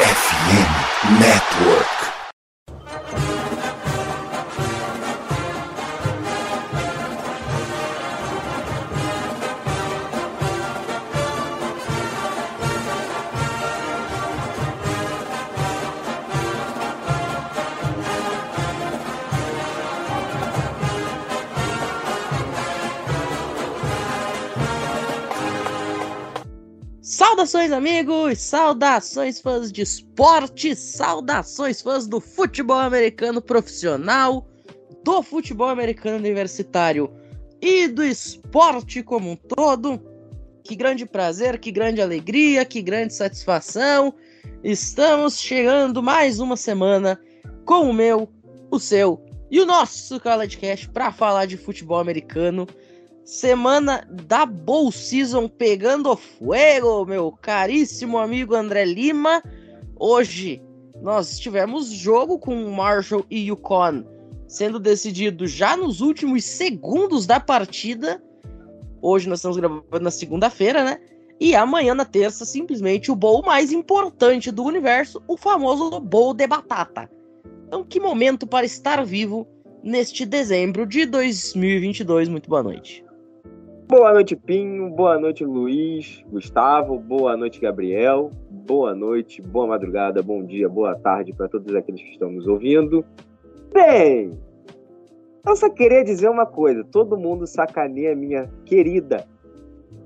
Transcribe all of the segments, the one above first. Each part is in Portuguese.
FM Network. Saudações, amigos! Saudações, fãs de esporte! Saudações, fãs do futebol americano profissional, do futebol americano universitário e do esporte como um todo. Que grande prazer, que grande alegria, que grande satisfação! Estamos chegando mais uma semana com o meu, o seu e o nosso College Cash para falar de futebol americano. Semana da Bowl Season pegando fogo, meu caríssimo amigo André Lima. Hoje nós tivemos jogo com Marshall e Yukon sendo decidido já nos últimos segundos da partida. Hoje nós estamos gravando na segunda-feira, né? E amanhã, na terça, simplesmente o bowl mais importante do universo, o famoso bowl de batata. Então, que momento para estar vivo neste dezembro de 2022. Muito boa noite. Boa noite, Pinho. Boa noite, Luiz, Gustavo. Boa noite, Gabriel. Boa noite, boa madrugada, bom dia, boa tarde para todos aqueles que estão nos ouvindo. Bem, eu só queria dizer uma coisa: todo mundo sacaneia minha querida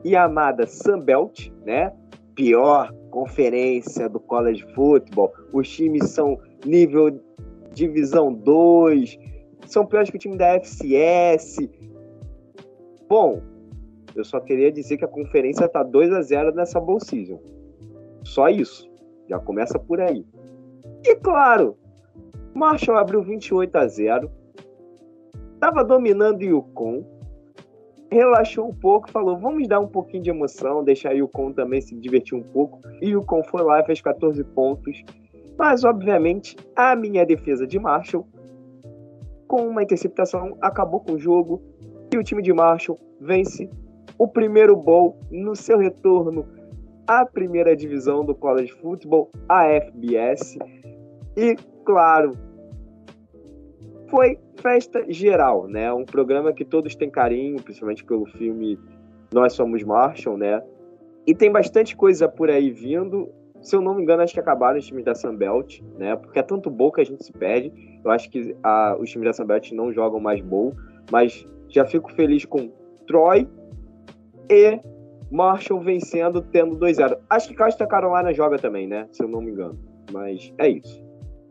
e amada Sunbelt, né? Pior conferência do college football. Os times são nível divisão 2, são piores que o time da FCS. Bom, eu só queria dizer que a conferência tá 2 a 0 nessa Bowl Season. Só isso. Já começa por aí. E claro, Marshall abriu 28 a 0. Tava dominando o Yukon. Relaxou um pouco, falou: vamos dar um pouquinho de emoção, deixar o Yukon também se divertir um pouco. E o Yukon foi lá e fez 14 pontos. Mas, obviamente, a minha defesa de Marshall, com uma interceptação, acabou com o jogo. E o time de Marshall vence o primeiro bowl no seu retorno à primeira divisão do college football, a FBS. E, claro, foi festa geral, né? Um programa que todos têm carinho, principalmente pelo filme Nós Somos Marshall, né? E tem bastante coisa por aí vindo. Se eu não me engano, acho que acabaram os times da Sunbelt, né? Porque é tanto bowl que a gente se perde. Eu acho que a, os times da Sunbelt não jogam mais bowl, mas já fico feliz com Troy e Marshall vencendo, tendo 2-0. Acho que Costa Carolina joga também, né? Se eu não me engano. Mas é isso.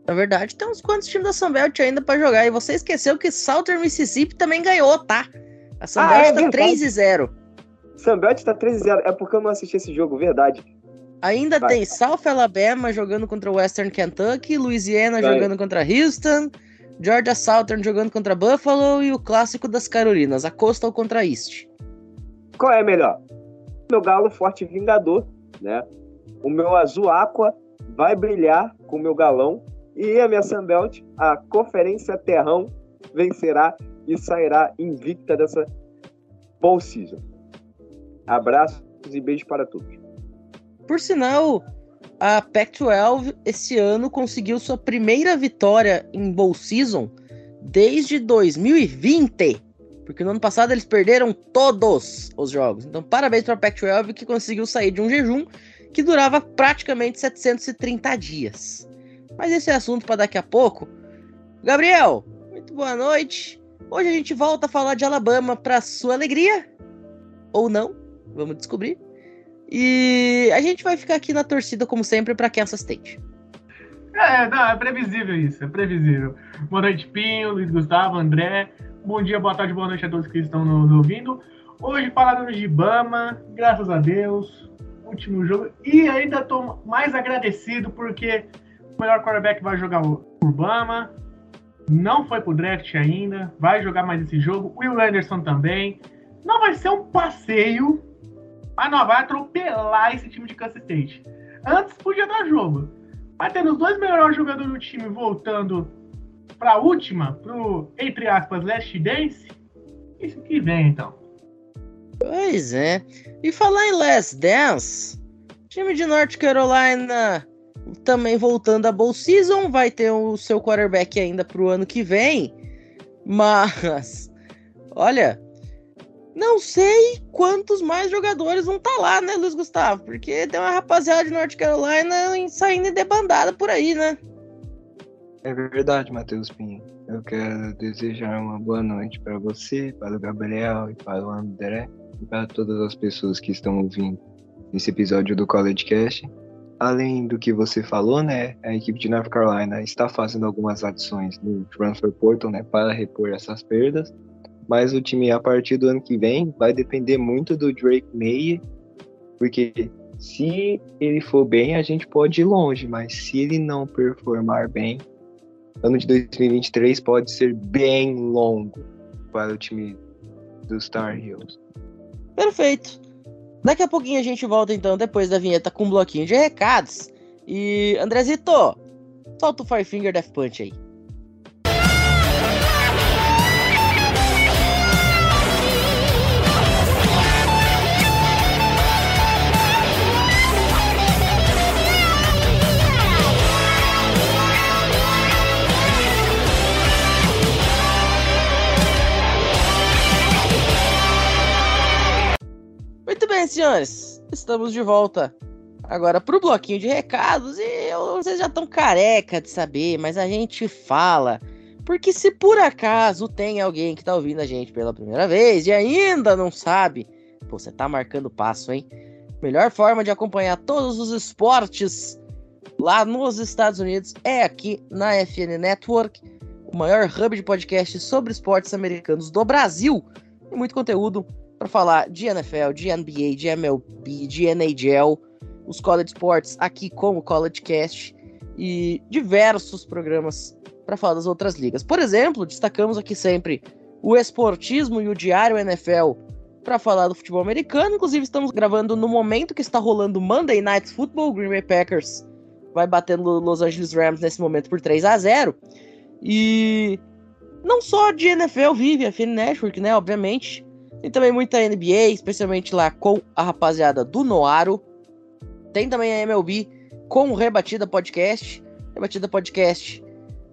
Na verdade, tem uns quantos times da Sunbelt ainda para jogar. E você esqueceu que Southern Mississippi também ganhou, tá? A Sunbelt ah, é tá 3 0. Sunbelt tá 3 0. É porque eu não assisti esse jogo, verdade. Ainda Vai. tem South Alabama jogando contra Western Kentucky, Louisiana Vai. jogando contra Houston, Georgia Southern jogando contra Buffalo e o clássico das Carolinas, a Coastal contra East. Qual é melhor? Meu galo forte vingador, né? O meu azul aqua vai brilhar com o meu galão e a minha Sunbelt, a Conferência Terrão, vencerá e sairá invicta dessa bowl season. Abraços e beijos para todos. Por sinal, a Pac-12 esse ano conseguiu sua primeira vitória em bowl season desde 2020. Porque no ano passado eles perderam todos os jogos. Então, parabéns para a Pac-12 que conseguiu sair de um jejum que durava praticamente 730 dias. Mas esse é assunto para daqui a pouco. Gabriel, muito boa noite. Hoje a gente volta a falar de Alabama para sua alegria ou não, vamos descobrir. E a gente vai ficar aqui na torcida como sempre para Kansas State. É, não, é previsível isso, é previsível. Boa noite, Pinho, Luiz Gustavo, André. Bom dia, boa tarde, boa noite a todos que estão nos ouvindo. Hoje falando de Bama, graças a Deus, último jogo. E ainda estou mais agradecido porque o melhor quarterback vai jogar o Bama. Não foi pro draft ainda, vai jogar mais esse jogo. Will Anderson também. Não vai ser um passeio, mas não vai atropelar esse time de Kansas State. Antes podia dar jogo. Mas tendo os dois melhores jogadores do time voltando para a última, pro, entre aspas, Last Dance, isso que vem então. Pois é. E falar em Last Dance, time de North Carolina também voltando a Bowl Season, vai ter o seu quarterback ainda pro ano que vem. Mas, olha, não sei quantos mais jogadores vão estar tá lá, né, Luiz Gustavo? Porque tem uma rapaziada de North Carolina saindo de bandada por aí, né? É verdade, Matheus Pinho. Eu quero desejar uma boa noite para você, para o Gabriel e para o André e para todas as pessoas que estão ouvindo esse episódio do College Cast. Além do que você falou, né, a equipe de North Carolina está fazendo algumas adições no Transfer Portal, né, para repor essas perdas. Mas o time a partir do ano que vem vai depender muito do Drake May, porque se ele for bem, a gente pode ir longe, mas se ele não performar bem, ano de 2023 pode ser bem longo para o time dos Star Heels. Perfeito. Daqui a pouquinho a gente volta então, depois da vinheta, com um bloquinho de recados. E, Andrezito, solta o Five Finger Death Punch aí. Bem, senhores. Estamos de volta agora para o bloquinho de recados. E vocês já estão careca de saber, mas a gente fala. Porque se por acaso tem alguém que está ouvindo a gente pela primeira vez e ainda não sabe, pô, você tá marcando passo, hein? Melhor forma de acompanhar todos os esportes lá nos Estados Unidos é aqui na FN Network, o maior hub de podcasts sobre esportes americanos do Brasil. E muito conteúdo para falar de NFL, de NBA, de MLB, de NHL, os college sports aqui com o College Cast e diversos programas para falar das outras ligas. Por exemplo, destacamos aqui sempre o Esportismo e o Diário NFL para falar do futebol americano. Inclusive, estamos gravando no momento que está rolando Monday Night Football. Green Bay Packers vai batendo Los Angeles Rams nesse momento por 3 a 0 E não só de NFL vive a FN Network, né? Obviamente. Tem também muita NBA, especialmente lá com a rapaziada do Noaro. Tem também a MLB com o Rebatida Podcast. Rebatida Podcast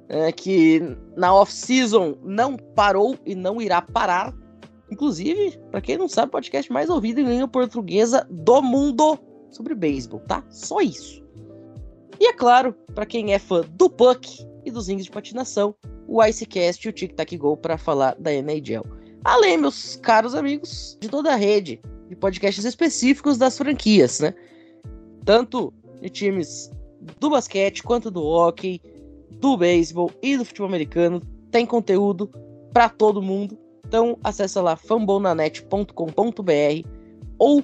é, que na off-season não parou e não irá parar. Inclusive, para quem não sabe, podcast mais ouvido em língua portuguesa do mundo sobre beisebol, tá? Só isso. E é claro, para quem é fã do Puck e dos rings de patinação, o Icecast e o Tic Tac Go para falar da NHL. Além, meus caros amigos, de toda a rede de podcasts específicos das franquias, né? Tanto de times do basquete quanto do hockey, do beisebol e do futebol americano. Tem conteúdo para todo mundo. Então acessa lá fambonanet.com.br ou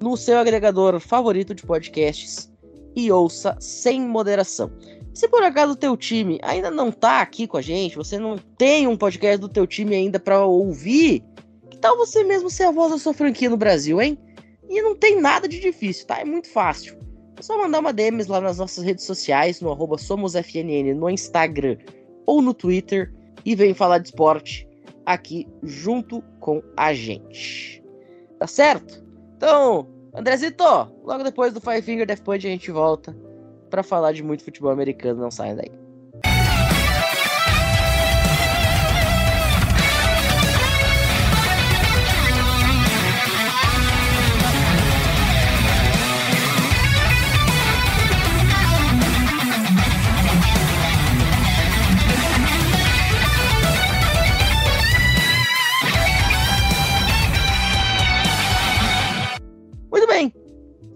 no seu agregador favorito de podcasts e ouça sem moderação. Se por acaso o teu time ainda não tá aqui com a gente, você não tem um podcast do teu time ainda para ouvir, que tal você mesmo ser a voz da sua franquia no Brasil, hein? E não tem nada de difícil, tá? É muito fácil. É só mandar uma DMs lá nas nossas redes sociais, no arroba SomosFNN, no Instagram ou no Twitter, e vem falar de esporte aqui junto com a gente. Tá certo? Então, Andrezito, logo depois do Five Finger Death Punch a gente volta para falar de muito futebol americano, não saia daí.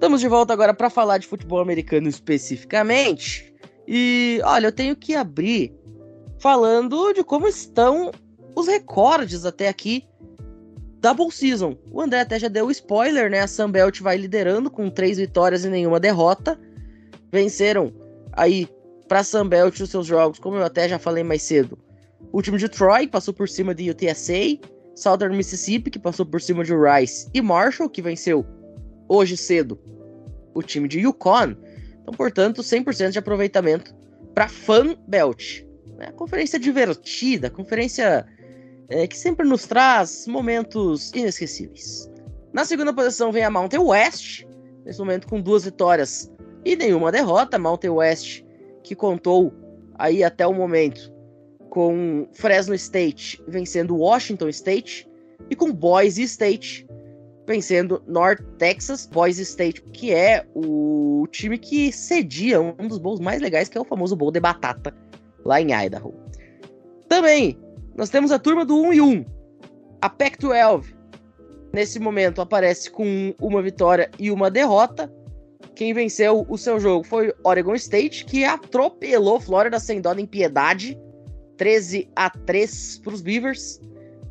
Estamos de volta agora para falar de futebol americano especificamente. E olha, eu tenho que abrir falando de como estão os recordes até aqui da Bowl Season. O André até já deu spoiler, né? A Sunbelt vai liderando com três vitórias e nenhuma derrota. Venceram aí para Sunbelt os seus jogos, como eu até já falei mais cedo. O time de Troy passou por cima de UTSA, Southern Mississippi que passou por cima de Rice e Marshall que venceu hoje cedo o time de Yukon. Então, portanto, 100% de aproveitamento para Fan Belt. Né? Conferência divertida, conferência é, que sempre nos traz momentos inesquecíveis. Na segunda posição vem a Mountain West, nesse momento com duas vitórias e nenhuma derrota. Mountain West, que contou aí até o momento com Fresno State vencendo Washington State e com Boise State vencendo North Texas Boise State, que é o time que cedia um dos bowls mais legais, que é o famoso bowl de batata, lá em Idaho. Também, nós temos a turma do 1 e 1. A Pac-12, nesse momento, aparece com uma vitória e uma derrota. Quem venceu o seu jogo foi Oregon State, que atropelou Florida sem dó nem piedade. 13 a 3 para os Beavers.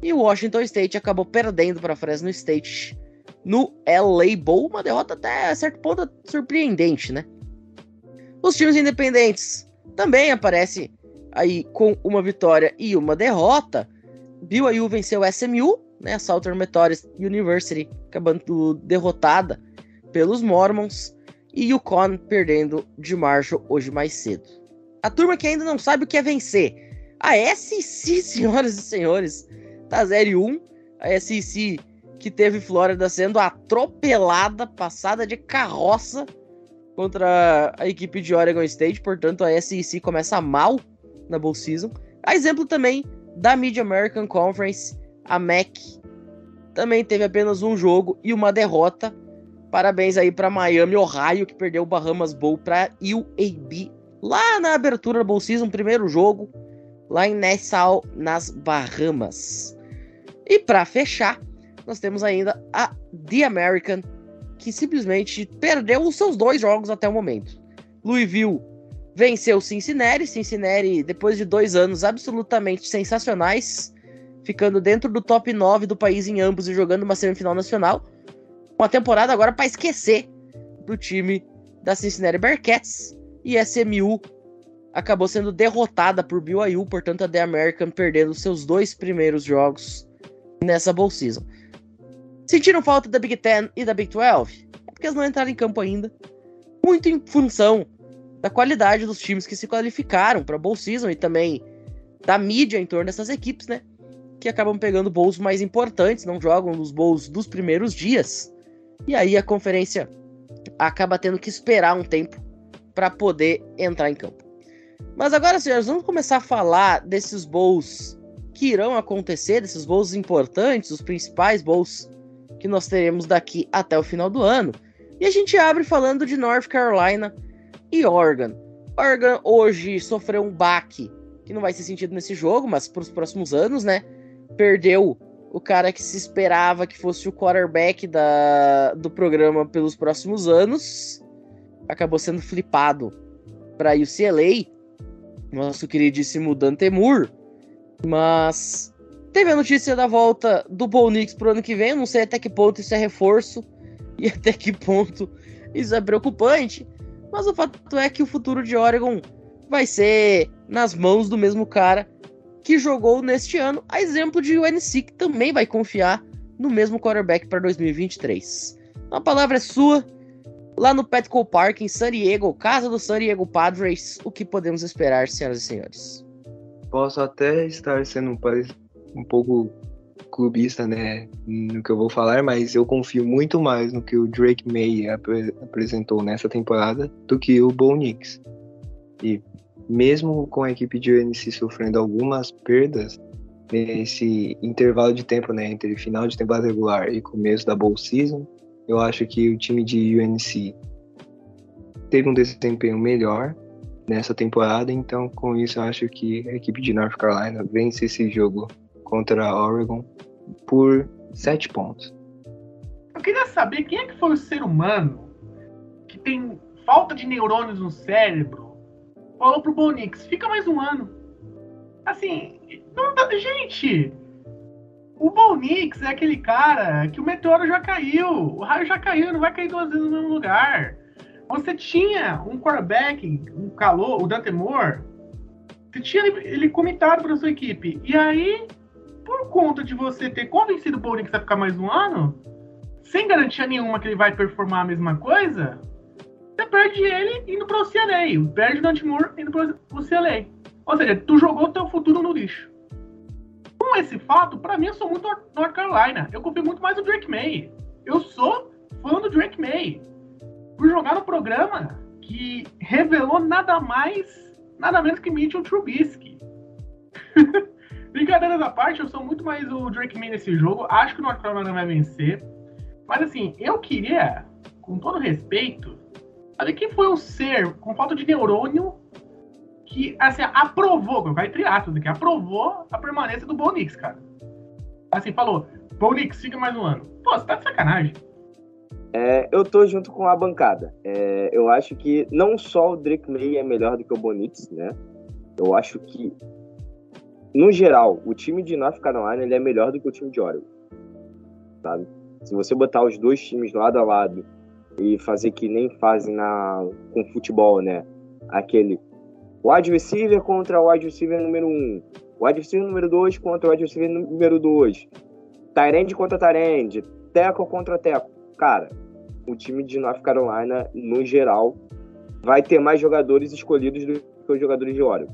E o Washington State acabou perdendo para Fresno State no LA Bowl, uma derrota até a certo ponto surpreendente, né? Os times independentes também aparecem aí com uma vitória e uma derrota. BYU venceu SMU, né, Southern Methodist University, acabando derrotada pelos Mormons, e o Con perdendo de Marshall hoje mais cedo. A turma que ainda não sabe o que é vencer. A SEC, senhoras e senhores, 0 e 1. A SEC que teve Flórida sendo atropelada, passada de carroça contra a equipe de Oregon State, portanto a SEC começa mal na Bowl Season. A exemplo também da Mid American Conference, a MEC também teve apenas um jogo e uma derrota. Parabéns aí para Miami, Ohio, que perdeu o Bahamas Bowl para UAB lá na abertura da Bowl Season, primeiro jogo lá em Nassau, nas Bahamas. E para fechar, nós temos ainda a The American, que simplesmente perdeu os seus dois jogos até o momento. Louisville venceu Cincinnati, Cincinnati depois de dois anos absolutamente sensacionais, ficando dentro do top 9 do país em ambos e jogando uma semifinal nacional. Uma temporada agora para esquecer do time da Cincinnati Bearcats e SMU acabou sendo derrotada por BYU, portanto a The American perdendo seus dois primeiros jogos nessa bowl season. Sentiram falta da Big Ten e da Big 12? É porque eles não entraram em campo ainda. Muito em função da qualidade dos times que se qualificaram para Bowl Season e também da mídia em torno dessas equipes, né? Que acabam pegando bowls mais importantes, não jogam nos bowls dos primeiros dias. E aí a conferência acaba tendo que esperar um tempo para poder entrar em campo. Mas agora, senhores, vamos começar a falar desses bowls que irão acontecer, desses bowls importantes, os principais bowls que nós teremos daqui até o final do ano. E a gente abre falando de North Carolina e Oregon. Oregon hoje sofreu um baque que não vai ser sentido nesse jogo, mas para os próximos anos, né? Perdeu o cara que se esperava que fosse o quarterback da, do programa pelos próximos anos. Acabou sendo flipado para UCLA, nosso queridíssimo Dante Moore. Mas Teve a notícia da volta do Bo Nix pro ano que vem. Não sei até que ponto isso é reforço e até que ponto isso é preocupante. Mas o fato é que o futuro de Oregon vai ser nas mãos do mesmo cara que jogou neste ano. A exemplo de UNC, que também vai confiar no mesmo quarterback para 2023. A palavra é sua. Lá no Petco Park, em San Diego, casa do San Diego Padres, o que podemos esperar, senhoras e senhores? Posso até estar sendo um um pouco clubista, né, no que eu vou falar, mas eu confio muito mais no que o Drake May ap apresentou nessa temporada do que o Bo Nix. E mesmo com a equipe de UNC sofrendo algumas perdas nesse intervalo de tempo, né, entre final de temporada regular e começo da bowl season, eu acho que o time de UNC teve um desempenho melhor nessa temporada, então com isso eu acho que a equipe de North Carolina vence esse jogo contra a Oregon por 7 pontos. Eu queria saber quem é que foi o ser humano que tem falta de neurônios no cérebro falou pro Bonix, fica mais um ano. Assim, não tá. Gente, o Bonix é aquele cara que o meteoro já caiu, o raio já caiu, não vai cair duas vezes no mesmo lugar. Você tinha um quarterback, um calor, o Dante Moore, você tinha ele, comentado para sua equipe. E aí por conta de você ter convencido o Paul que vai ficar mais um ano, sem garantia nenhuma que ele vai performar a mesma coisa, você perde ele indo pro CLA. Perde o Dante Moore indo pro, pro CLA. Ou seja, tu jogou o teu futuro no lixo. Com esse fato, para mim, eu sou muito North Carolina. Eu confio muito mais no Drake May. Eu sou fã do Drake May. Por jogar no programa que revelou nada mais, nada menos que Mitchell Trubisky. Brincadeiras à parte, eu sou muito mais o Drake May nesse jogo. Acho que o North Carolina vai vencer. Mas assim, eu queria, com todo respeito, saber quem foi o ser com falta de neurônio que assim, aprovou, entre aspas aqui, aprovou a permanência do Bonix, cara. Assim, falou, Bonix, fica mais um ano. Pô, você tá de sacanagem. É, eu tô junto com a bancada. É, eu acho que não só o Drake May é melhor do que o Bonitz, né? Eu acho que, no geral, o time de North Carolina ele é melhor do que o time de Oregon. Sabe? Se você botar os dois times lado a lado e fazer que nem fazem na, com futebol, né? Aquele wide receiver contra wide receiver número 1, wide receiver número 2 contra wide receiver número 2, Tyrande contra Tyrande, Teco contra Teco. Cara, o time de North Carolina, no geral, vai ter mais jogadores escolhidos do que os jogadores de Oregon.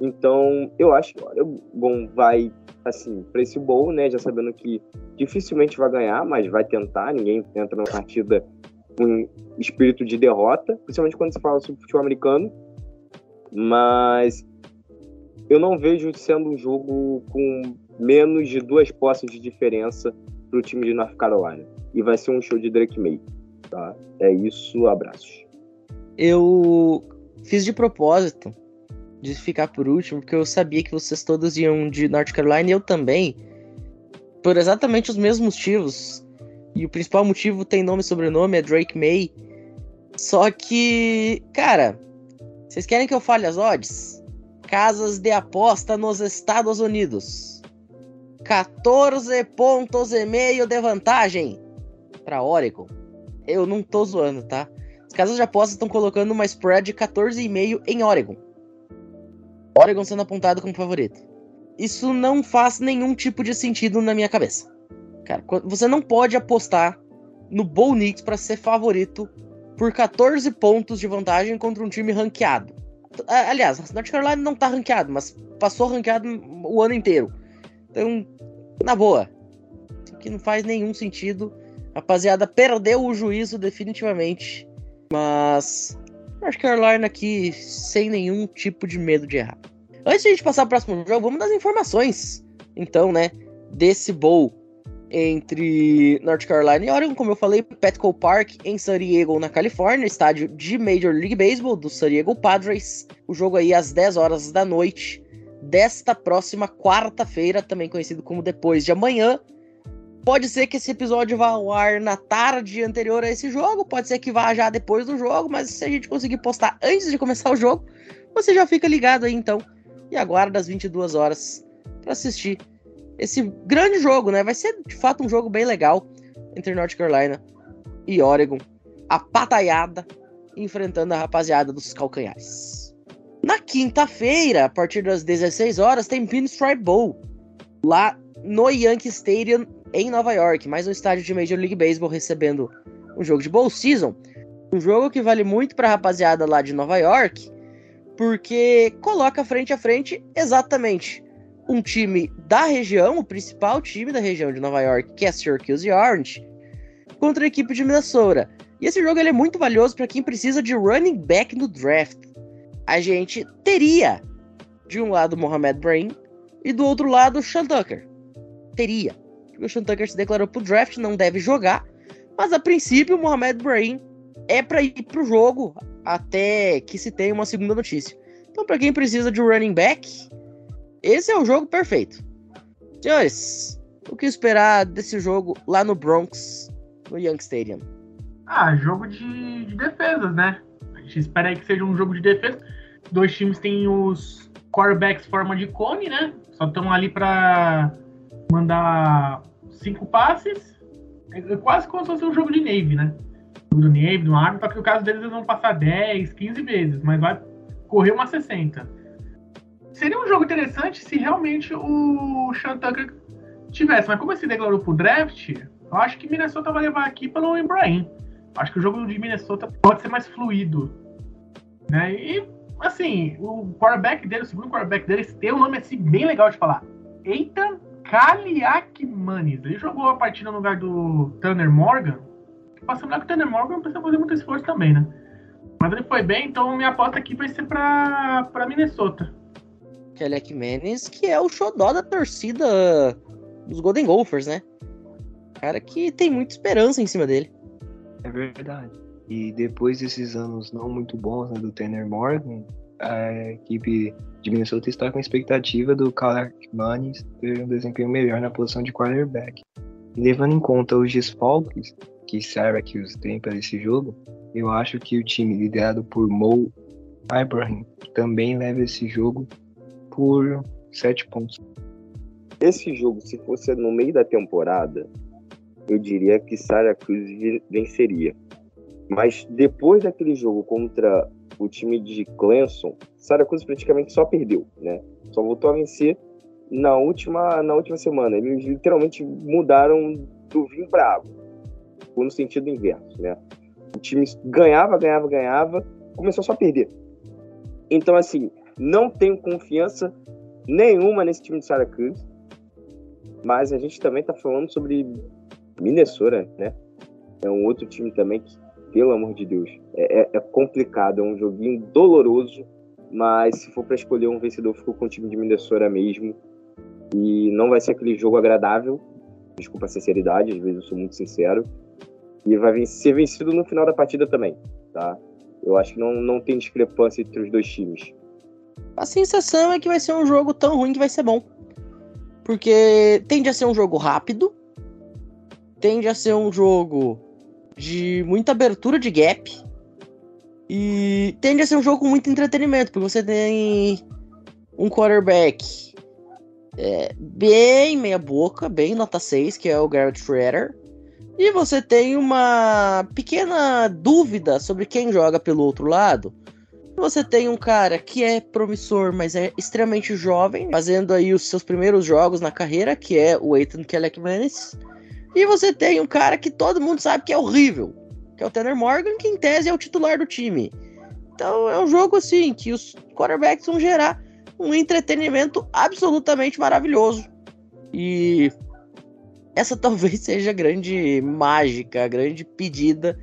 Então, eu acho que o Oregon vai, assim, para esse bowl, né, já sabendo que dificilmente vai ganhar, mas vai tentar, ninguém entra na partida com espírito de derrota, principalmente quando se fala sobre futebol americano, mas eu não vejo sendo um jogo com menos de duas posses de diferença para o time de North Carolina. E vai ser um show de Drake May. Tá? É isso, abraços. Eu fiz de propósito de ficar por último, porque eu sabia que vocês todos iam de North Carolina e eu também, por exatamente os mesmos motivos. E o principal motivo tem nome e sobrenome, é Drake May. Só que, cara, vocês querem que eu fale as odds? Casas de aposta nos Estados Unidos. 14 pontos e meio de vantagem para Oregon. Eu não tô zoando, tá? As casas de aposta estão colocando uma spread de 14,5 em Oregon. Oregon sendo apontado como favorito. Isso não faz nenhum tipo de sentido na minha cabeça. Cara, você não pode apostar no Bo Knicks para ser favorito por 14 pontos de vantagem contra um time ranqueado. Aliás, North Carolina não tá ranqueado, mas passou ranqueado o ano inteiro. Então, na boa. Aqui não faz nenhum sentido. Rapaziada, perdeu o juízo definitivamente. Mas North Carolina aqui sem nenhum tipo de medo de errar. Antes de a gente passar para o próximo jogo, vamos das informações. Então, né, desse bowl entre North Carolina e Oregon, como eu falei, Petco Park em San Diego, na Califórnia, estádio de Major League Baseball do San Diego Padres. O jogo aí às 10 horas da noite desta próxima quarta-feira, também conhecido como depois de amanhã. Pode ser que esse episódio vá ao ar na tarde anterior a esse jogo, pode ser que vá já depois do jogo, mas se a gente conseguir postar antes de começar o jogo, você já fica ligado aí então e aguarda às 22 horas para assistir esse grande jogo, né? Vai ser de fato um jogo bem legal entre North Carolina e Oregon. A pataiada enfrentando a rapaziada dos calcanhares. Na quinta-feira, a partir das 16 horas, tem Pinstripe Bowl lá no Yankee Stadium em Nova York, mais um estádio de Major League Baseball recebendo um jogo de Bowl Season. Um jogo que vale muito para a rapaziada lá de Nova York, porque coloca frente a frente exatamente um time da região, o principal time da região de Nova York, que é Syracuse Orange, contra a equipe de Minnesota. E esse jogo ele é muito valioso para quem precisa de running back no draft. A gente teria de um lado Mohamed Brain e do outro lado Sean Tucker. Teria. Sean Tucker se declarou pro draft, não deve jogar. Mas a princípio o Mohamed Brain é para ir pro jogo até que se tenha uma segunda notícia. Então, para quem precisa de um running back, esse é o jogo perfeito. Senhores, o que esperar desse jogo lá no Bronx, no Young Stadium? Ah, jogo de, de defesas, né? A gente espera aí que seja um jogo de defesa. Dois times têm os quarterbacks forma de cone, né? Só estão ali para mandar cinco passes. É quase como se fosse um jogo de Navy, né? O do Navy, do Army, só que no caso deles eles vão passar 10, 15 vezes, mas vai correr umas 60 seria um jogo interessante se realmente o Sean Tucker tivesse. Mas como ele se declarou pro draft, eu acho que Minnesota vai levar aqui pelo Ibrahim. Acho que o jogo de Minnesota pode ser mais fluido. Né? E, assim, o quarterback dele, o segundo quarterback dele, tem um nome assim bem legal de falar. Ethan Kaliakmanis. Ele jogou a partida no lugar do Tanner Morgan. Passando lá que o Tanner Morgan não precisa fazer muito esforço também, né? Mas ele foi bem, então minha aposta aqui vai ser pra, pra Minnesota. Kelly Manis, que é o xodó da torcida dos Golden Gophers, né? Cara que tem muita esperança em cima dele. É verdade. E depois desses anos não muito bons né, do Tanner Morgan, a equipe de Minnesota está com a expectativa do Caleb Manis ter um desempenho melhor na posição de quarterback. Levando em conta os desfalques que Syracuse tem para esse jogo, eu acho que o time liderado por Mo Ibrahim também leva esse jogo por 7 pontos. Esse jogo, se fosse no meio da temporada, eu diria que Syracuse venceria. Mas depois daquele jogo contra o time de Clemson, Syracuse praticamente só perdeu, né? Só voltou a vencer na última, na última semana. Eles literalmente mudaram do vinho para água, no sentido inverso, né? O time ganhava, ganhava, ganhava, começou só a perder. Então, assim, não tenho confiança nenhuma nesse time de Syracuse, mas a gente também está falando sobre Minnesota, né? É um outro time também que, pelo amor de Deus, é, é, é complicado, é um joguinho doloroso, mas se for para escolher um vencedor, ficou com o time de Minnesota mesmo. E não vai ser aquele jogo agradável, desculpa a sinceridade, às vezes eu sou muito sincero. E vai ser vencido no final da partida também, tá? Eu acho que não, não tem discrepância entre os dois times. A sensação é que vai ser um jogo tão ruim que vai ser bom. Porque tende a ser um jogo rápido, tende a ser um jogo de muita abertura de gap. E tende a ser um jogo com muito entretenimento, porque você tem um quarterback é, bem meia boca, bem nota 6, que é o Garrett Schroeder. E você tem uma pequena dúvida sobre quem joga pelo outro lado. Você tem um cara que é promissor, mas é extremamente jovem, fazendo aí os seus primeiros jogos na carreira, que é o Ethan Kelleckmanis. E você tem um cara que todo mundo sabe que é horrível, que é o Tanner Morgan, que em tese é o titular do time. Então é um jogo assim que os quarterbacks vão gerar um entretenimento absolutamente maravilhoso. E essa talvez seja a grande mágica, a grande pedida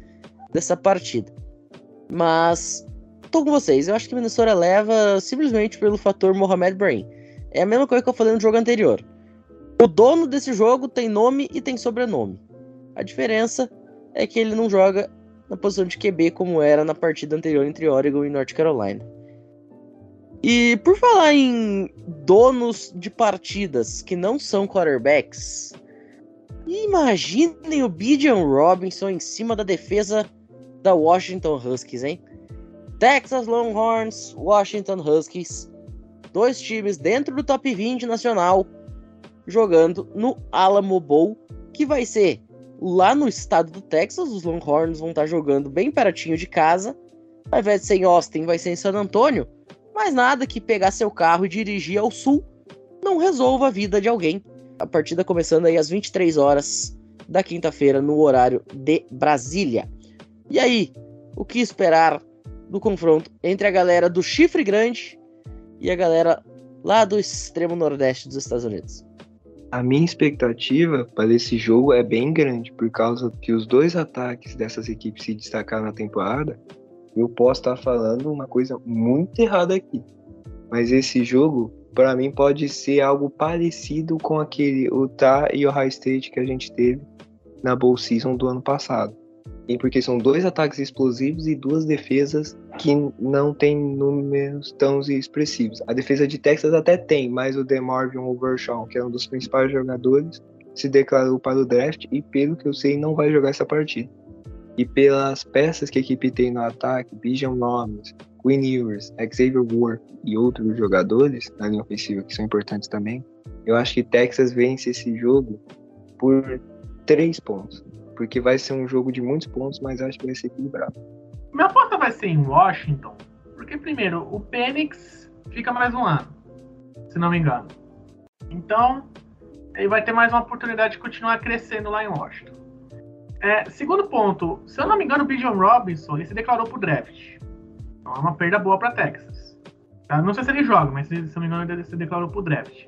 dessa partida. Mas tô com vocês, eu acho que Minnesota leva simplesmente pelo fator Mohamed Brain. É a mesma coisa que eu falei no jogo anterior. O dono desse jogo tem nome e tem sobrenome. A diferença é que ele não joga na posição de QB como era na partida anterior entre Oregon e North Carolina. E por falar em donos de partidas que não são quarterbacks, imaginem o Bijan Robinson em cima da defesa da Washington Huskies, hein? Texas Longhorns, Washington Huskies, dois times dentro do top 20 nacional jogando no Alamo Bowl, que vai ser lá no estado do Texas. Os Longhorns vão estar jogando bem pertinho de casa. Ao invés de ser em Austin, vai ser em San Antônio. Mas nada que pegar seu carro e dirigir ao sul não resolva a vida de alguém. A partida começando aí às 23 horas da quinta-feira, no horário de Brasília. E aí, o que esperar do confronto entre a galera do Chifre Grande e a galera lá do extremo nordeste dos Estados Unidos? A minha expectativa para esse jogo é bem grande, por causa que os dois ataques dessas equipes se destacaram na temporada. Eu posso estar falando uma coisa muito errada aqui, mas esse jogo, para mim, pode ser algo parecido com aquele Utah e Ohio State que a gente teve na Bowl Season do ano passado. E porque são dois ataques explosivos e duas defesas que não têm números tão expressivos. A defesa de Texas até tem, mas o DeMarvin Overshawn, que é um dos principais jogadores, se declarou para o draft e, pelo que eu sei, não vai jogar essa partida. E pelas peças que a equipe tem no ataque, Bijan Nomes, Quinn Ewers, Xavier Ward e outros jogadores na linha ofensiva que são importantes também, eu acho que Texas vence esse jogo por três pontos porque vai ser um jogo de muitos pontos, mas acho que vai ser equilibrado. Minha aposta vai ser em Washington, porque primeiro, o Penix fica mais um ano, se não me engano. Então, ele vai ter mais uma oportunidade de continuar crescendo lá em Washington. É, segundo ponto, se eu não me engano, o Bijan Robinson ele se declarou pro draft. Então é uma perda boa para Texas. Tá? Não sei se ele joga, mas se, se não me engano, ele se declarou pro draft.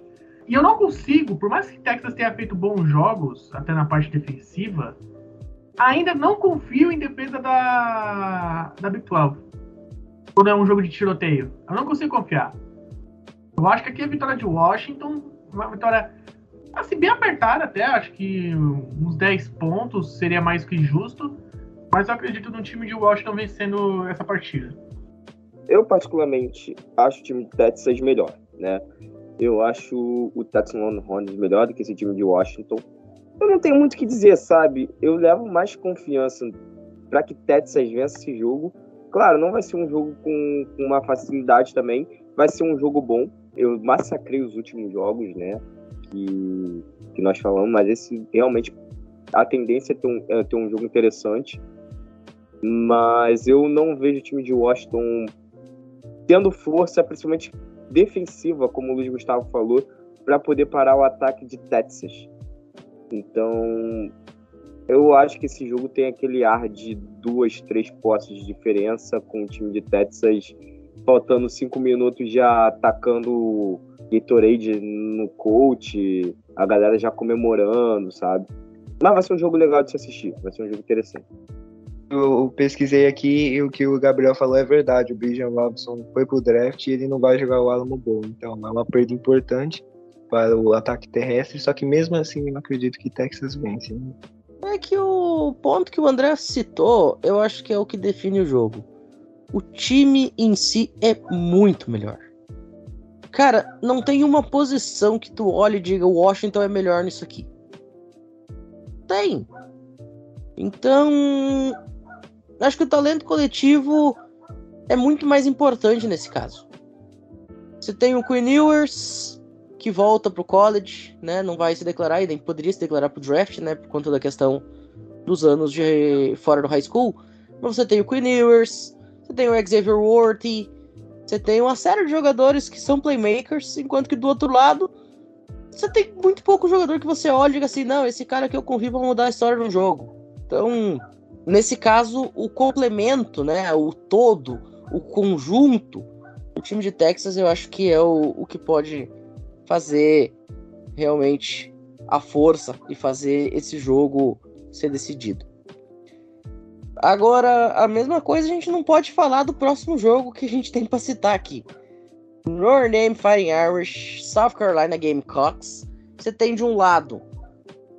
E eu não consigo, por mais que Texas tenha feito bons jogos, até na parte defensiva, ainda não confio em defesa da, da Big 12. Quando é um jogo de tiroteio. Eu não consigo confiar. Eu acho que aqui a vitória de Washington, uma vitória assim, bem apertada até, acho que uns 10 pontos seria mais que justo. Mas eu acredito no time de Washington vencendo essa partida. Eu, particularmente, acho o time de Texas melhor, né? Eu acho o Texas Longhorns melhor do que esse time de Washington. Eu não tenho muito o que dizer, sabe? Eu levo mais confiança para que Texas vença esse jogo. Claro, não vai ser um jogo com, com uma facilidade também, vai ser um jogo bom. Eu massacrei os últimos jogos, né? Que, que nós falamos, mas esse realmente a tendência é ter um, é ter um jogo interessante. Mas eu não vejo o time de Washington tendo força, principalmente defensiva, como o Luiz Gustavo falou, para poder parar o ataque de Texas. Então, eu acho que esse jogo tem aquele ar de duas, três posses de diferença, com o time de Texas faltando cinco minutos já atacando Gatorade no coach, a galera já comemorando, sabe? Mas vai ser um jogo legal de se assistir, vai ser um jogo interessante. Eu pesquisei aqui e o que o Gabriel falou é verdade. O Bijan Robson foi pro draft e ele não vai jogar o Alamo Bowl. Então é uma perda importante para o ataque terrestre. Só que mesmo assim eu acredito que Texas vence. Né? É que o ponto que o André citou, eu acho que é o que define o jogo. O time em si é muito melhor. Cara, não tem uma posição que tu olhe e diga Washington é melhor nisso aqui. Tem. Então, acho que o talento coletivo é muito mais importante nesse caso. Você tem o Queen Ewers, que volta pro college, né? Não vai se declarar e nem poderia se declarar pro draft, né? Por conta da questão dos anos de fora do high school. Mas você tem o Queen Ewers, você tem o Xavier Worthy, você tem uma série de jogadores que são playmakers, enquanto que do outro lado você tem muito pouco jogador que você olha e diga assim, não, esse cara que eu confio vai mudar a história do jogo. Então, Nesse caso, o complemento, né, o todo, o conjunto, o time de Texas eu acho que é o, o que pode fazer realmente a força e fazer esse jogo ser decidido. Agora, a mesma coisa a gente não pode falar do próximo jogo que a gente tem para citar aqui. Notre Dame Fighting Irish, South Carolina Gamecocks. Você tem de um lado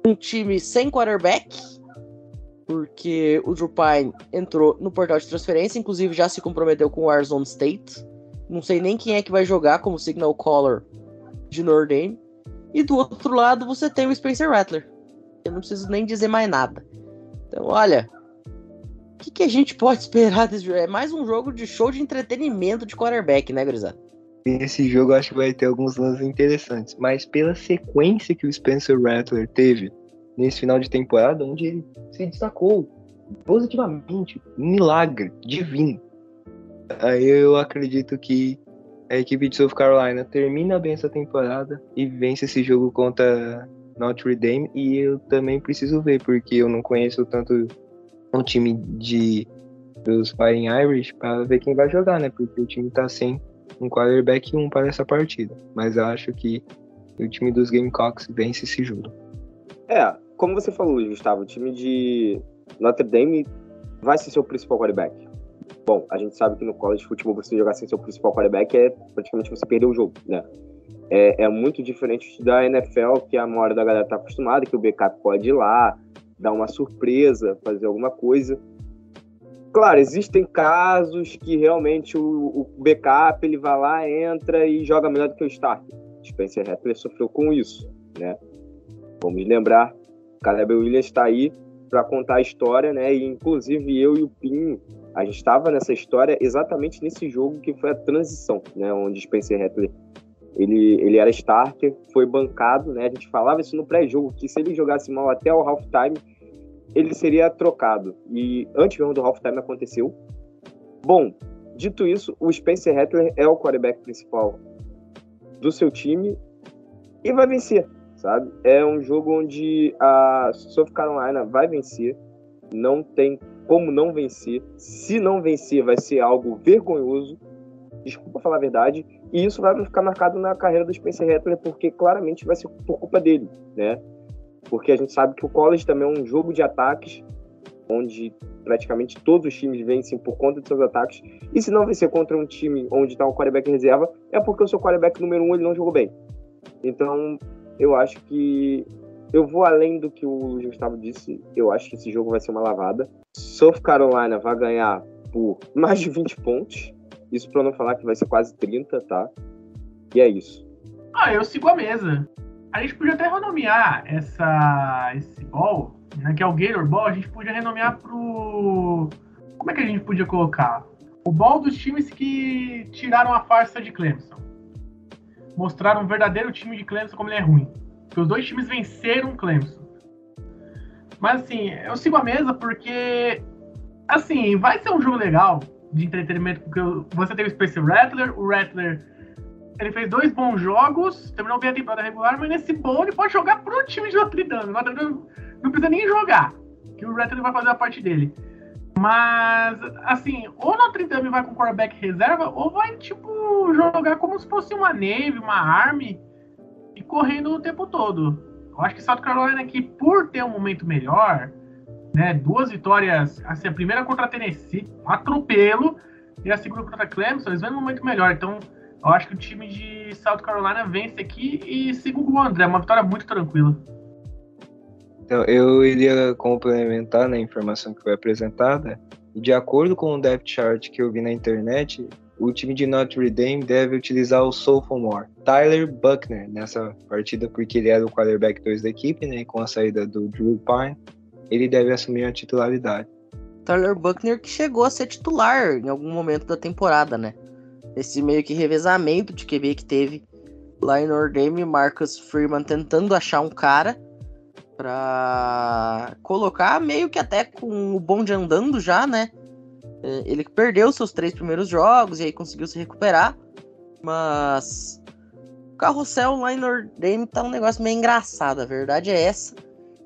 um time sem quarterback, porque o Drew Pine entrou no portal de transferência, inclusive já se comprometeu com o Arizona State. Não sei nem quem é que vai jogar como signal caller de Notre Dame. E do outro lado você tem o Spencer Rattler. Eu não preciso nem dizer mais nada. Então, olha, o que, que, a gente pode esperar desse jogo? É mais um jogo de show de entretenimento de quarterback, né, Grisado? Esse jogo eu acho que vai ter alguns lances interessantes, mas pela sequência que o Spencer Rattler teve, nesse final de temporada, onde ele se destacou positivamente, um milagre divino. Aí eu acredito que a equipe de South Carolina termina bem essa temporada e vence esse jogo contra Notre Dame. E eu também preciso ver, porque eu não conheço tanto o time de dos Fighting Irish para ver quem vai jogar, né? Porque o time tá sem um quarterback e um para essa partida. Mas eu acho que o time dos Gamecocks vence esse jogo. É, como você falou, Gustavo, o time de Notre Dame vai ser seu principal quarterback. Bom, a gente sabe que no college de futebol você jogar sem seu principal quarterback é praticamente você perder o jogo, né? É, é muito diferente da NFL, que a maioria da galera tá acostumada, que o backup pode ir lá, dar uma surpresa, fazer alguma coisa. Claro, existem casos que realmente o, o backup ele vai lá, entra e joga melhor do que o starter. Spencer Rattler sofreu com isso, né? Vamos lembrar Caleb Williams está aí para contar a história, né? E inclusive eu e o Pinho, a gente estava nessa história exatamente nesse jogo que foi a transição, né? Onde Spencer Rattler ele, ele era starter, foi bancado, né? A gente falava isso no pré-jogo, que se ele jogasse mal até o halftime, ele seria trocado. E antes mesmo do halftime aconteceu. Bom, dito isso, o Spencer Rattler é o quarterback principal do seu time e vai vencer sabe? É um jogo onde a South Carolina vai vencer, não tem como não vencer. Se não vencer, vai ser algo vergonhoso. Desculpa falar a verdade. E isso vai ficar marcado na carreira do Spencer Rattler, porque claramente vai ser por culpa dele, né? Porque a gente sabe que o college também é um jogo de ataques. onde praticamente todos os times vencem por conta de seus ataques. E se não vencer contra um time onde está o quarterback reserva, é porque o seu quarterback número um ele não jogou bem. Então, eu acho que eu vou além do que o Gustavo disse. Eu acho que esse jogo vai ser uma lavada. South Carolina vai ganhar por mais de 20 pontos. Isso para não falar que vai ser quase 30, tá? E é isso. Ah, eu sigo a mesa. A gente podia até renomear essa, esse ball, né, que é o Gator Ball, a gente podia renomear pro. Como é que a gente podia colocar? O ball dos times que tiraram a farsa de Clemson. Mostraram um verdadeiro time de Clemson como ele é ruim. Porque os dois times venceram Clemson. Mas assim, eu sigo a mesa porque. Assim, vai ser um jogo legal de entretenimento, porque você tem o Space Rattler, o Rattler ele fez dois bons jogos, terminou bem a temporada regular, mas nesse bom ele pode jogar pro time de Notre Dame. Notre Dame não precisa nem jogar, que o Rattler vai fazer a parte dele. Mas, assim, ou Notre Dame vai com quarterback reserva, ou vai, tipo, jogar como se fosse uma Navy, uma Army, e correndo o tempo todo. Eu acho que South Carolina aqui, por ter um momento melhor, né, duas vitórias, assim, a primeira contra a Tennessee, atropelo, e a segunda contra a Clemson, eles vêm um momento melhor. Então, eu acho que o time de South Carolina vence aqui e com o André, uma vitória muito tranquila. Então, eu iria complementar na informação que foi apresentada. De acordo com o depth chart que eu vi na internet, o time de Notre Dame deve utilizar o sophomore Tyler Buckner nessa partida, porque ele era o quarterback 2 da equipe, né? Com a saída do Drew Pine, ele deve assumir a titularidade. Tyler Buckner que chegou a ser titular em algum momento da temporada, né? Esse meio que revezamento de QB que teve lá em Notre Dame, Marcus Freeman tentando achar um cara para colocar meio que até com o bonde andando já, né? É, ele perdeu seus três primeiros jogos e aí conseguiu se recuperar, mas carrossel lá em Notre Dame tá um negócio meio engraçado, a verdade é essa.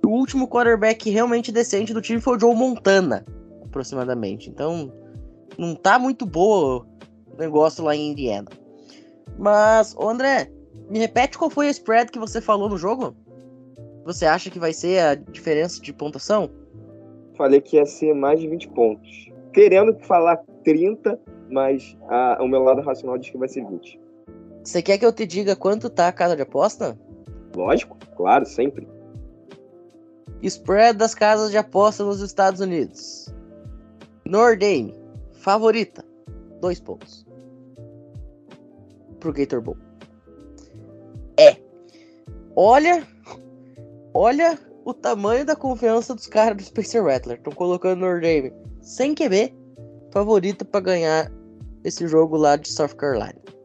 O último quarterback realmente decente do time foi o Joe Montana, aproximadamente. Então, não tá muito boa o negócio lá em Indiana. Mas, André, me repete qual foi a spread que você falou no jogo? Você acha que vai ser a diferença de pontuação? Falei que ia ser mais de 20 pontos. Querendo falar 30, mas a, o meu lado racional diz que vai ser 20. Você quer que eu te diga quanto tá a casa de aposta? Lógico, claro, sempre. Spread das casas de aposta nos Estados Unidos. Nordame, favorita, dois pontos. Pro Gator Bowl. É. Olha, Olha o tamanho da confiança dos caras do Spencer Rattler. Estão colocando o Dame sem QB, favorito para ganhar esse jogo lá de South Carolina.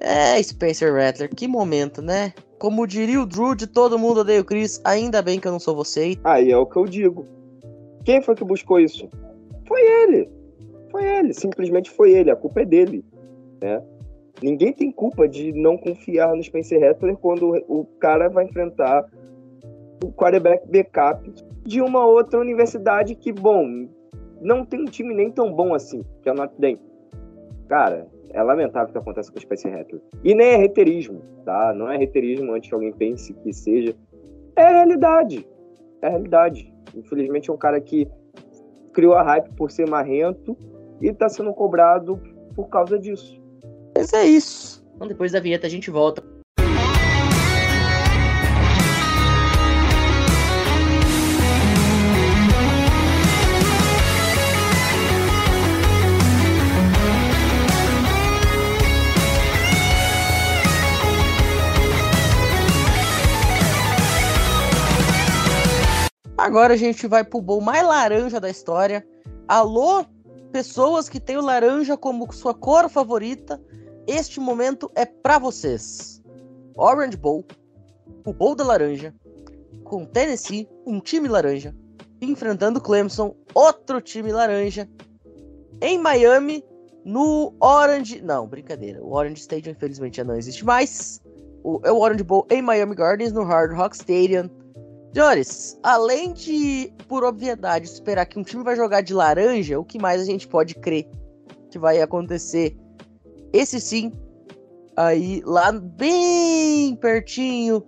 É, Spencer Rattler, que momento, né? Como diria o Drew de todo mundo odeia o Chris, ainda bem que eu não sou você. Aí é o que eu digo. Quem foi que buscou isso? Foi ele. Foi ele, simplesmente foi ele, a culpa é dele. Né? Ninguém tem culpa de não confiar no Spencer Rattler quando o cara vai enfrentar o quarterback backup de uma outra universidade que, bom, não tem um time nem tão bom assim, que é o Notre Dame. Cara, é lamentável o que acontece com o Spencer Rattler. E nem é reiterismo, tá? Não é reiterismo antes que alguém pense que seja. É a realidade. É a realidade. Infelizmente é um cara que criou a hype por ser marrento e tá sendo cobrado por causa disso. Mas é isso. Então depois da vinheta a gente volta. Agora a gente vai pro bowl mais laranja da história. Alô, pessoas que têm o laranja como sua cor favorita, este momento é para vocês. Orange Bowl, o Bowl da Laranja, com Tennessee, um time laranja, enfrentando Clemson, outro time laranja, em Miami, no Orange. Não, brincadeira. O Orange Stadium, infelizmente, já não existe mais. O, é o Orange Bowl em Miami Gardens, no Hard Rock Stadium. Senhores, além de, por obviedade, esperar que um time vai jogar de laranja, o que mais a gente pode crer que vai acontecer? Esse sim, aí lá bem pertinho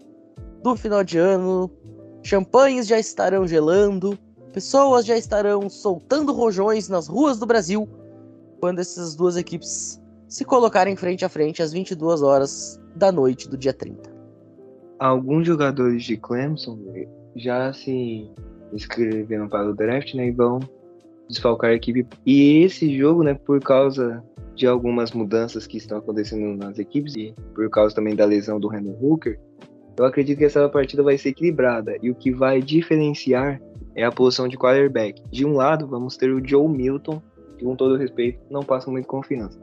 do final de ano, champanhes já estarão gelando, pessoas já estarão soltando rojões nas ruas do Brasil quando essas duas equipes se colocarem frente a frente às 22 horas da noite do dia 30. Alguns jogadores de Clemson já se inscreveram para o draft, né, e vão desfalcar a equipe. E esse jogo, né, por causa de algumas mudanças que estão acontecendo nas equipes e por causa também da lesão do Randall Hooker, eu acredito que essa partida vai ser equilibrada e o que vai diferenciar é a posição de quarterback. De um lado, vamos ter o Joe Milton, que com todo respeito não passa muito confiança.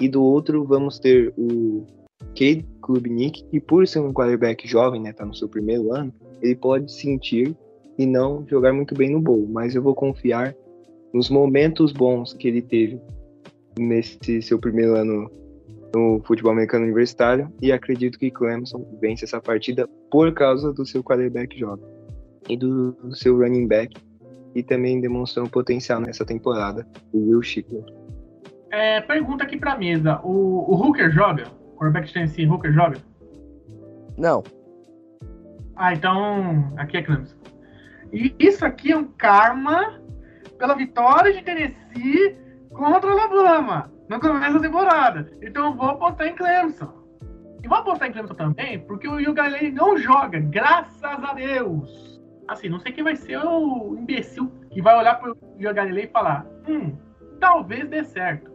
E do outro, vamos ter o Cade Klubnik, que por ser um quarterback jovem, né, tá no seu primeiro ano, ele pode sentir e não jogar muito bem no bowl, mas eu vou confiar nos momentos bons que ele teve nesse seu primeiro ano no futebol americano universitário e acredito que Clemson vence essa partida por causa do seu quarterback jovem e do, do seu running back e também demonstrou um potencial nessa temporada, o Will Shipley. É, pergunta aqui pra mesa, o, o Hooker joga? Quarterback Tennessee, Hooker joga? Não. Ah, então aqui é Clemson. E isso aqui é um karma pela vitória de Tennessee contra o Alabama no começo da temporada. Então eu vou apostar em Clemson. E vou apostar em Clemson também, porque o Galilei não joga, graças a Deus. Assim, não sei quem vai ser o imbecil que vai olhar pro Galilei e falar: hum, talvez dê certo.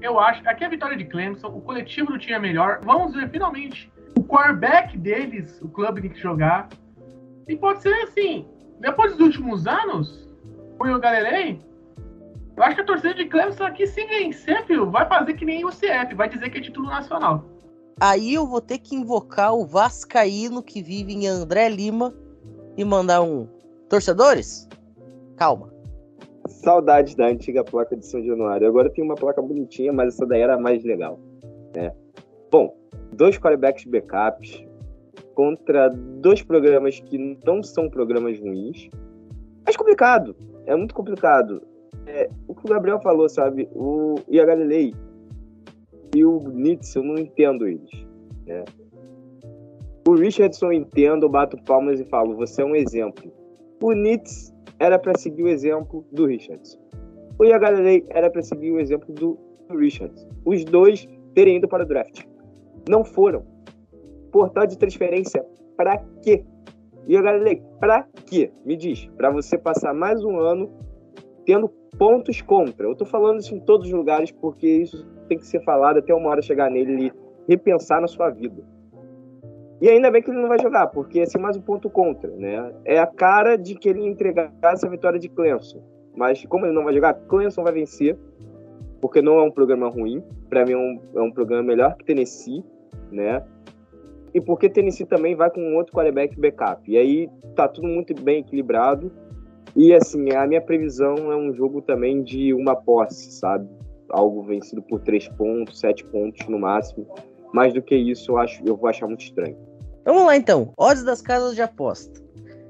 Eu acho, aqui é a vitória de Clemson, o coletivo do time é melhor. Vamos ver finalmente o quarterback deles, o clube tem que jogar. E pode ser assim, depois dos últimos anos, o Will eu acho que a torcida de Clemson aqui, se vencer, filho, vai fazer que nem o CF, vai dizer que é título nacional. Aí eu vou ter que invocar o Vascaíno que vive em André Lima e mandar um. Torcedores? Calma. Saudades da antiga placa de São Januário. Agora tem uma placa bonitinha, mas essa daí era mais legal. Né? Bom, dois quarterbacks backups contra dois programas que não são programas ruins. Mas complicado. É muito complicado é, o que o Gabriel falou, sabe? O Ia Galilei e o Nietzsche, eu não entendo eles. Né? O Richardson eu entendo, eu bato palmas e falo, você é um exemplo. O Nietzsche era para seguir o exemplo do Richardson. O Ia Galilei era para seguir o exemplo do, Richardson. Os dois terem ido para o draft. Não foram. Portal de transferência, para quê? Galilei, para quê? Me diz, para você passar mais um ano tendo pontos contra. Eu estou falando isso em todos os lugares porque isso tem que ser falado até uma hora chegar nele e repensar na sua vida. E ainda bem que ele não vai jogar, porque é mais um ponto contra, né? É a cara de que ele entregar essa vitória de Clemson. Mas como ele não vai jogar, Clemson vai vencer, porque não é um programa ruim. Para mim é um, é um programa melhor que Tennessee, né? E porque Tennessee também vai com um outro quarterback backup. E aí tá tudo muito bem equilibrado. E assim, a minha previsão é um jogo também de uma posse, sabe? Algo vencido por três pontos, sete pontos no máximo. Mais do que isso, eu acho, eu vou achar muito estranho. Vamos lá então. Odds das casas de aposta.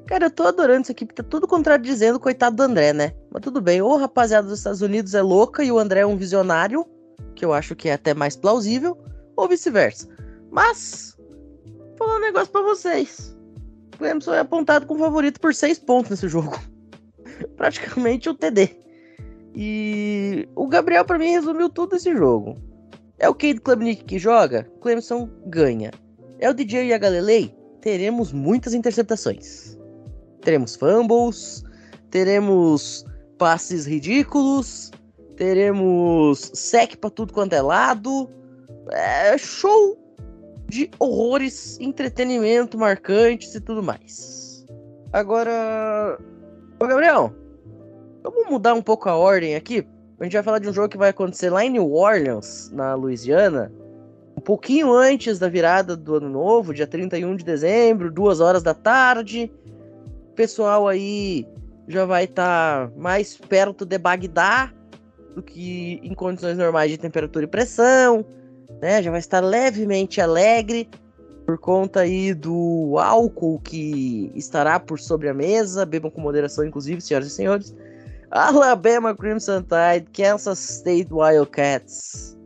Cara, eu tô adorando isso aqui, porque tá tudo contradizendo o coitado do André, né? Mas tudo bem. Ou rapaziada dos Estados Unidos é louca e o André é um visionário, que eu acho que é até mais plausível, ou vice-versa. Mas, vou falar um negócio pra vocês. O Clemson é apontado como favorito por seis pontos nesse jogo. praticamente o TD. E o Gabriel, para mim, resumiu tudo esse jogo. É o Cade Klubnik que joga, Clemson ganha. É o DJ e a Galilei, teremos muitas interceptações. Teremos fumbles, teremos passes ridículos, teremos sec para tudo quanto é lado. É show de horrores, entretenimento marcantes e tudo mais. Agora, Ô, Gabriel, vamos mudar um pouco a ordem aqui. A gente vai falar de um jogo que vai acontecer lá em New Orleans, na Louisiana, um pouquinho antes da virada do ano novo, dia 31 de dezembro, duas horas da tarde. O pessoal aí já vai estar tá mais perto de Bagdá do que em condições normais de temperatura e pressão, né? Já vai estar levemente alegre por conta aí do álcool que estará por sobre a mesa. Bebam com moderação, inclusive, senhoras e senhores. Alabama Crimson Tide, Kansas State Wildcats.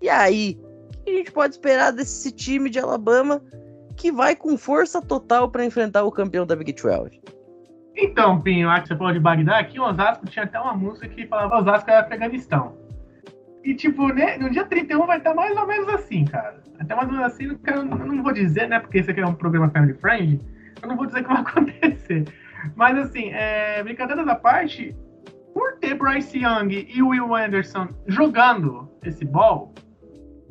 E aí, que a gente pode esperar desse time de Alabama que vai com força total para enfrentar o campeão da Big 12? Então, Pinho, acho que você falou de Bagdá, aqui em Osasco tinha até uma música que falava Osasco era Afeganistão. E, tipo, né, no dia 31 vai estar mais ou menos assim, cara. Até mais ou menos assim, eu não, vou dizer, né, porque esse aqui é um programa Family Friend, eu não vou dizer que vai acontecer. Mas, assim, é, brincadeiras à parte, por ter Bryce Young e Will Anderson jogando esse ball,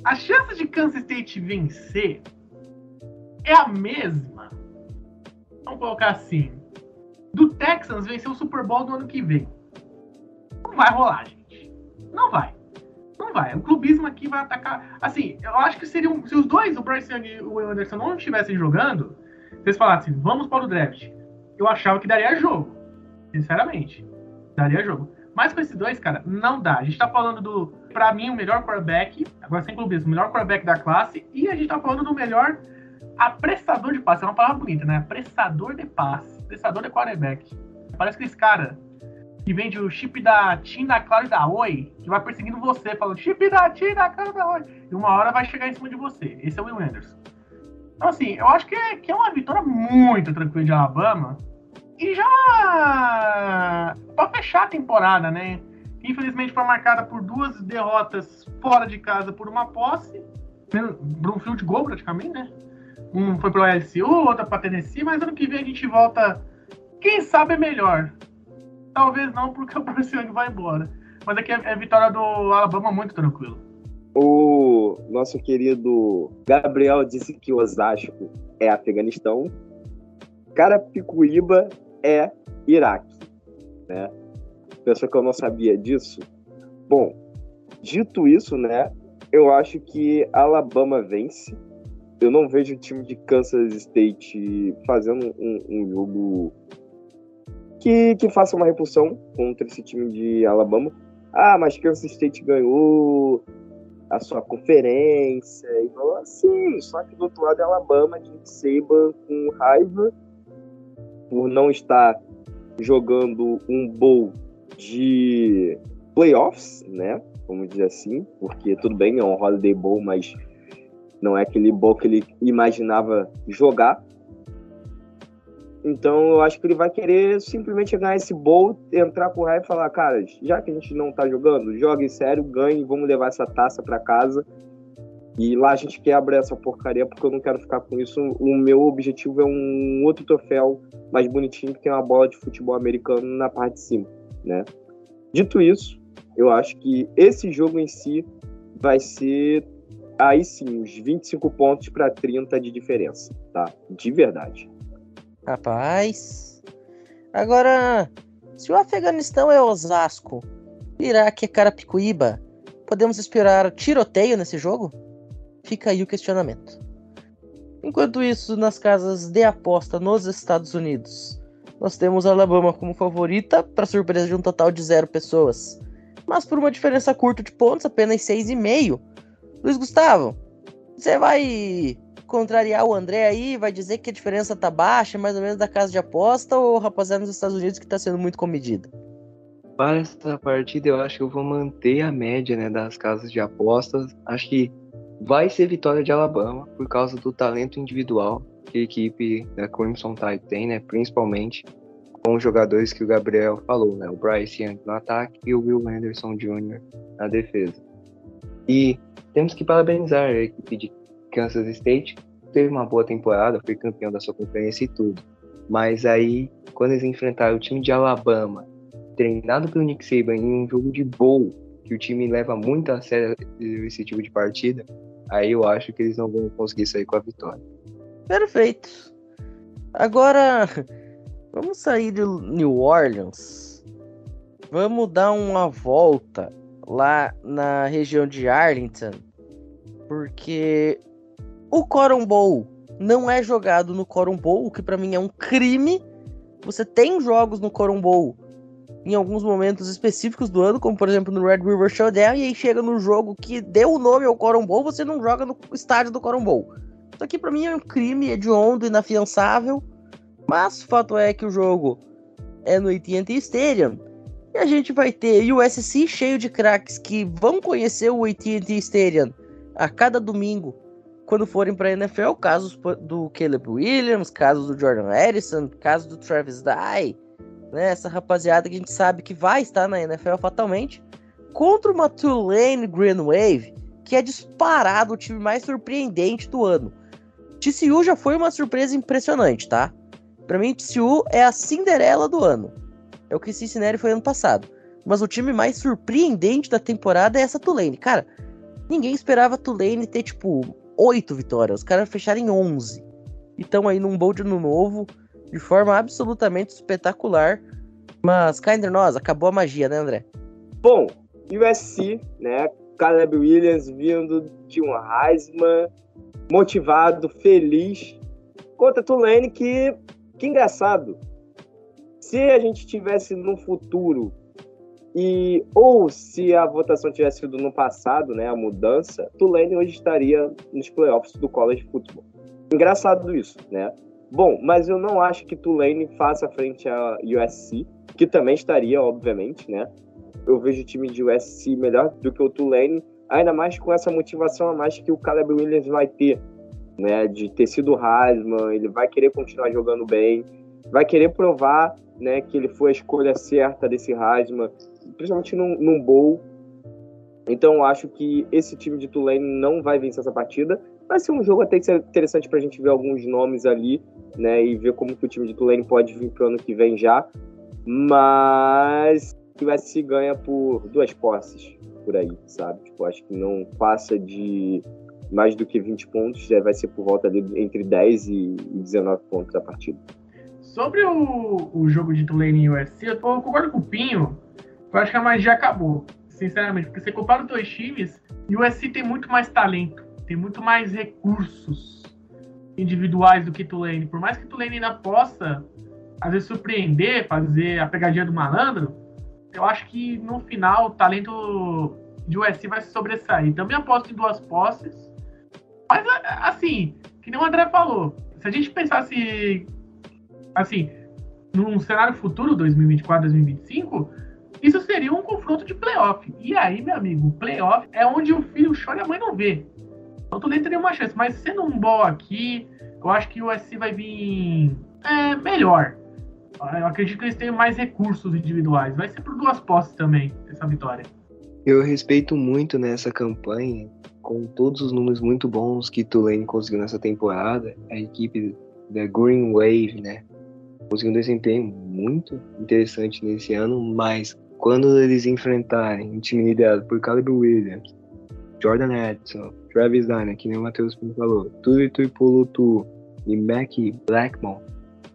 a chance de Kansas State vencer é a mesma. Vamos colocar assim. Do Texans vencer o Super Bowl do ano que vem. Não vai rolar, gente. Não vai. Não vai. O clubismo aqui vai atacar. Assim, eu acho que seriam. Se os dois, o Bryce Young e o Anderson, não estivessem jogando, eles falassem, vamos para o draft, eu achava que daria jogo. Sinceramente. Daria jogo. Mas com esses dois, cara, não dá. A gente tá falando do, pra mim, o melhor quarterback, agora sem clubismo, o melhor quarterback da classe, e a gente tá falando do melhor apressador de passe. É uma palavra bonita, né? Apressador de passe. Apressador de quarterback. Parece que esse cara que vende o chip da TIM, da Claro e da Oi, que vai perseguindo você, falando chip da TIM, da Claro e da Oi. E uma hora vai chegar em cima de você. Esse é o Will Anderson. Então, assim, eu acho que é, que é uma vitória muito tranquila de Alabama. E já para fechar a temporada, né? Infelizmente foi marcada por duas derrotas fora de casa por uma posse, por um field goal praticamente, né? Um foi pro LSU, outra para Tennessee, mas ano que vem a gente volta, quem sabe é melhor. Talvez não, porque o Bryce Young vai embora. Mas aqui é, é vitória do Alabama muito tranquilo. O nosso querido Gabriel disse que Osasco é Afeganistão. Carapicuíba é Iraque, né? Pensou que eu não sabia disso? Bom, dito isso, né? Eu acho que Alabama vence. Eu não vejo o time de Kansas State fazendo um, um jogo que, que faça uma repulsão contra esse time de Alabama. Ah, mas Kansas State ganhou a sua conferência. E falou assim, só que do outro lado é Alabama, de Saban com raiva por não estar jogando um bowl de playoffs, né? Vamos dizer assim, porque tudo bem, é um Holiday Bowl, mas não é aquele bowl que ele imaginava jogar. Então eu acho que ele vai querer simplesmente ganhar esse bowl, entrar com raiva e falar, cara, já que a gente não tá jogando, jogue sério, ganhe, vamos levar essa taça para casa e lá a gente quebra essa porcaria porque eu não quero ficar com isso. O meu objetivo é um outro troféu mais bonitinho que tem uma bola de futebol americano na parte de cima, né? Dito isso, eu acho que esse jogo em si vai ser aí sim, uns 25 pontos para 30 de diferença, tá? De verdade. Rapaz. Agora, se o Afeganistão é Osasco, Iraque é Carapicuíba, podemos esperar tiroteio nesse jogo? Fica aí o questionamento. Enquanto isso, nas casas de aposta nos Estados Unidos, nós temos Alabama como favorita, para surpresa de um total de zero pessoas, mas por uma diferença curta de pontos, apenas 6,5. Luiz Gustavo, você vai contrariar o André aí, vai dizer que a diferença tá baixa, mais ou menos da casa de aposta, ou rapaziada nos Estados Unidos que tá sendo muito comedida? Para essa partida, eu acho que eu vou manter a média né, das casas de apostas. Acho que vai ser vitória de Alabama por causa do talento individual que a equipe da Crimson Tide tem, né? Principalmente com os jogadores que o Gabriel falou, né? O Bryce Young no ataque e o Will Anderson Jr. na defesa. E temos que parabenizar a equipe de Kansas State, teve uma boa temporada, foi campeão da sua conferência e tudo. Mas aí, quando eles enfrentaram o time de Alabama, treinado pelo Nick Saban em um jogo de bowl, que o time leva muito a sério esse tipo de partida, aí eu acho que eles não vão conseguir sair com a vitória. Perfeito. Agora, vamos sair de New Orleans. Vamos dar uma volta lá na região de Arlington, porque o Coron Bowl não é jogado no Coron Bowl, o que para mim é um crime. Você tem jogos no Coron Bowl em alguns momentos específicos do ano, como por exemplo no Red River Showdown, e aí chega no jogo que deu o nome ao Coron Bowl, você não joga no estádio do Coron Bowl. Isso aqui para mim é um crime hediondo, inafiançável, mas o fato é que o jogo é no AT&T Stadium, e a gente vai ter o USC cheio de craques que vão conhecer o AT&T Stadium a cada domingo quando forem para a NFL, casos do Caleb Williams, casos do Jordan Edison, casos do Travis Dye, né, essa rapaziada que a gente sabe que vai estar na NFL fatalmente, contra uma Tulane Green Wave, que é disparado o time mais surpreendente do ano. TCU já foi uma surpresa impressionante, tá? Para mim, TCU é a Cinderela do ano. É o que Cincinnati foi ano passado. Mas o time mais surpreendente da temporada é essa Tulane. Cara, ninguém esperava Tulane ter, tipo, oito vitórias. Os caras fecharem 11. E estão aí num bowl de ano novo, de forma absolutamente espetacular. Mas cá entre nós, acabou a magia, né, André? Bom, USC, né? Caleb Williams vindo de um Heisman, motivado, feliz, contra Tulane, que, que engraçado. Se a gente tivesse no futuro e ou se a votação tivesse sido no passado, né, a mudança, Tulane hoje estaria nos playoffs do college football. Engraçado isso, né? Bom, mas eu não acho que Tulane faça frente a USC, que também estaria, obviamente, né? Eu vejo o time de USC melhor do que o Tulane, ainda mais com essa motivação a mais que o Caleb Williams vai ter, né? De ter sido Heisman, ele vai querer continuar jogando bem, vai querer provar, né, que ele foi a escolha certa desse Heisman, principalmente num, num bowl. Então acho que esse time de Tulane não vai vencer essa partida. Vai ser um jogo até interessante para a gente ver alguns nomes ali, né, e ver como que o time de Tulane pode vir para o ano que vem já. Mas que vai se ganha por duas posses por aí, sabe? Tipo, acho que não passa de mais do que 20 pontos, já vai ser por volta ali entre 10 e 19 pontos a partida. Sobre o, o jogo de Tulane e USC, eu concordo com o Pinho, eu acho que a magia acabou, sinceramente, porque você compara os dois times, e o USC tem muito mais talento, tem muito mais recursos individuais do que Tulane. Por mais que Tulane ainda possa, às vezes, surpreender, fazer a pegadinha do malandro, eu acho que no final o talento de USC vai se sobressair. Também aposto em duas posses. Mas, assim, que nem o André falou, se a gente pensasse, assim, num cenário futuro, 2024, 2025, isso seria um confronto de playoff. E aí, meu amigo, playoff é onde o filho chora e a mãe não vê. Então, tu nem teria uma chance. Mas sendo um bom aqui, eu acho que o USC vai vir é, melhor. Eu acredito que eles tenham mais recursos individuais. Vai ser por duas posses também, essa vitória. Eu respeito muito nessa campanha, com todos os números muito bons que Tulane conseguiu nessa temporada, a equipe da Green Wave, né? Conseguiu um desempenho muito interessante nesse ano, mas quando eles enfrentarem um time liderado por Caleb Williams, Jordan Edson, Travis Dyer, que nem o Matheus falou, Tui Tuipulutu e Mac Blackmon,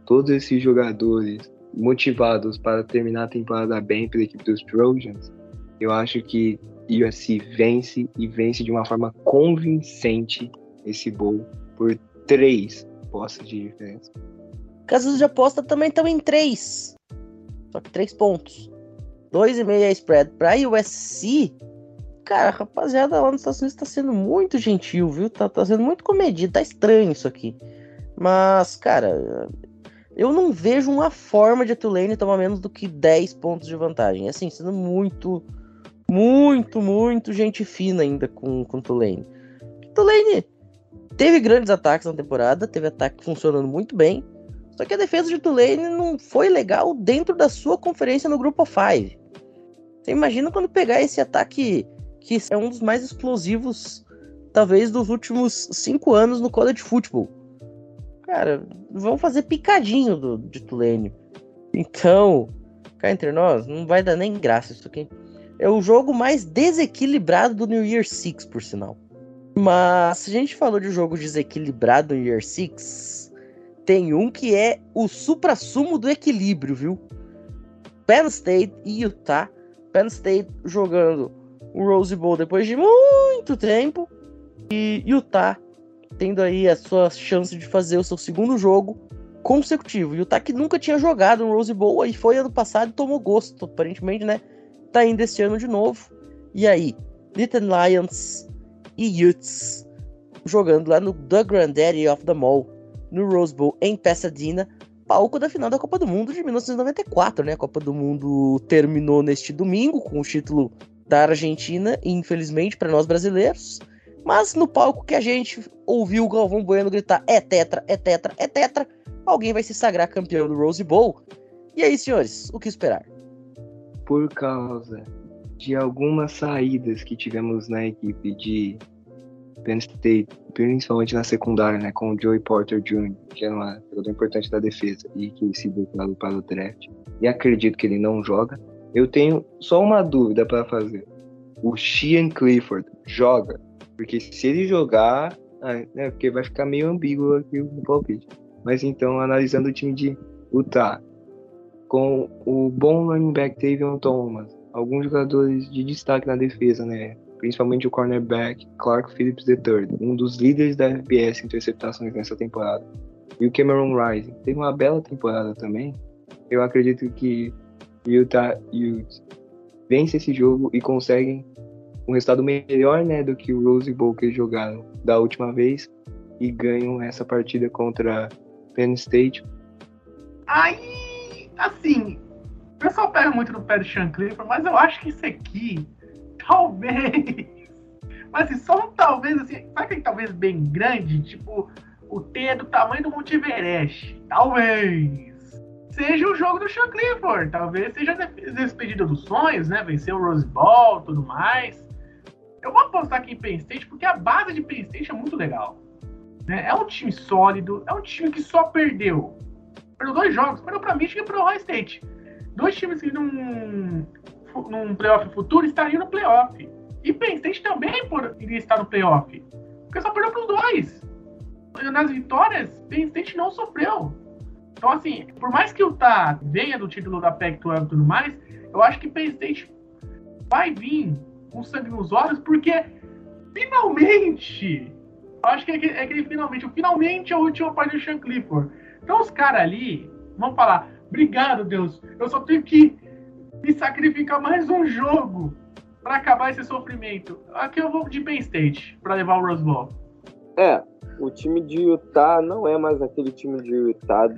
todos esses jogadores motivados para terminar a temporada bem pela equipe dos Trojans, eu acho que USC vence e vence de uma forma convincente esse bowl por três postos de diferença. Casas de aposta também estão em três, só que três pontos. Dois e meio é spread para USC. Cara, rapaziada lá nos Estados Unidos tá sendo muito gentil, viu? Tá, tá sendo muito comedido, tá estranho isso aqui. Mas, cara, eu não vejo uma forma de Tulane tomar menos do que 10 pontos de vantagem. Assim, sendo muito, muito, muito gente fina ainda com, com Tulane. Tulane teve grandes ataques na temporada, teve ataque funcionando muito bem. Só que a defesa de Tulane não foi legal dentro da sua conferência no grupo 5. Você imagina quando pegar esse ataque que é um dos mais explosivos, talvez, dos últimos cinco anos no college football cara, vão fazer picadinho do, de Tulane. Então, cá entre nós, não vai dar nem graça isso aqui. É o jogo mais desequilibrado do New Year Six, por sinal. Mas se a gente falou de jogo desequilibrado no New Year Six, tem um que é o supra-sumo do equilíbrio, viu? Penn State e Utah. Penn State jogando o Rose Bowl depois de muito tempo. E Utah tendo aí a sua chance de fazer o seu segundo jogo consecutivo. E o Taki nunca tinha jogado no Rose Bowl e foi ano passado e tomou gosto, aparentemente, né? Tá indo esse ano de novo. E aí, Little Lions e Utes jogando lá no The Granddaddy of the Mall, no Rose Bowl em Pasadena, palco da final da Copa do Mundo de 1994, né? A Copa do Mundo terminou neste domingo com o título da Argentina, infelizmente para nós brasileiros. Mas no palco que a gente ouviu o Galvão Bueno gritar é tetra, é tetra, é tetra, alguém vai se sagrar campeão do Rose Bowl. E aí, senhores, o que esperar? Por causa de algumas saídas que tivemos na equipe de Penn State, principalmente na secundária, né, com o Joey Porter Jr., que é uma jogador importante da defesa e que se declarou para o draft, e acredito que ele não joga. Eu tenho só uma dúvida para fazer. O Sheehan Clifford joga? Porque se ele jogar, né, porque vai ficar meio ambíguo aqui o palpite. Mas então, analisando o time de Utah, com o bom running back Tavion Thomas, alguns jogadores de destaque na defesa, né? Principalmente o cornerback Clark Phillips III, um dos líderes da FBS em interceptações nessa temporada. E o Cameron Rising teve uma bela temporada também. Eu acredito que Utah Utes vence esse jogo e conseguem um resultado melhor, né, do que o Rose Bowl que eles jogaram da última vez e ganham essa partida contra Penn State. Aí, assim, o pessoal pega muito no pé do Sean Clifford, mas eu acho que isso aqui, talvez. Mas assim, só um talvez, assim, sabe aquele talvez bem grande? Tipo, o T é do tamanho do Monte Everest. Talvez. Seja o jogo do Sean Clifford. Talvez seja a despedida dos sonhos, né? Vencer o Rose Bowl tudo mais. Eu vou apostar aqui em Penn State porque a base de Penn State é muito legal. Né? É um time sólido, é um time que só perdeu. Perdeu dois jogos, perdeu para Michigan e para Ohio State. Dois times que num, num playoff futuro estariam no playoff. E Penn State também iria estar no playoff. Porque só perdeu para os dois. Nas vitórias, Penn State não sofreu. Então, assim, por mais que o Tá venha do título da Pac-12 e tudo mais, eu acho que Penn State vai vir com sangue nos olhos, porque finalmente, acho que é aquele, é aquele finalmente, o finalmente é o último parte do Sean Clifford. Então os caras ali vão falar, obrigado Deus, eu só tenho que me sacrificar mais um jogo para acabar esse sofrimento. Aqui eu vou de Penn State para levar o Rose Bowl. É, o time de Utah não é mais aquele time de Utah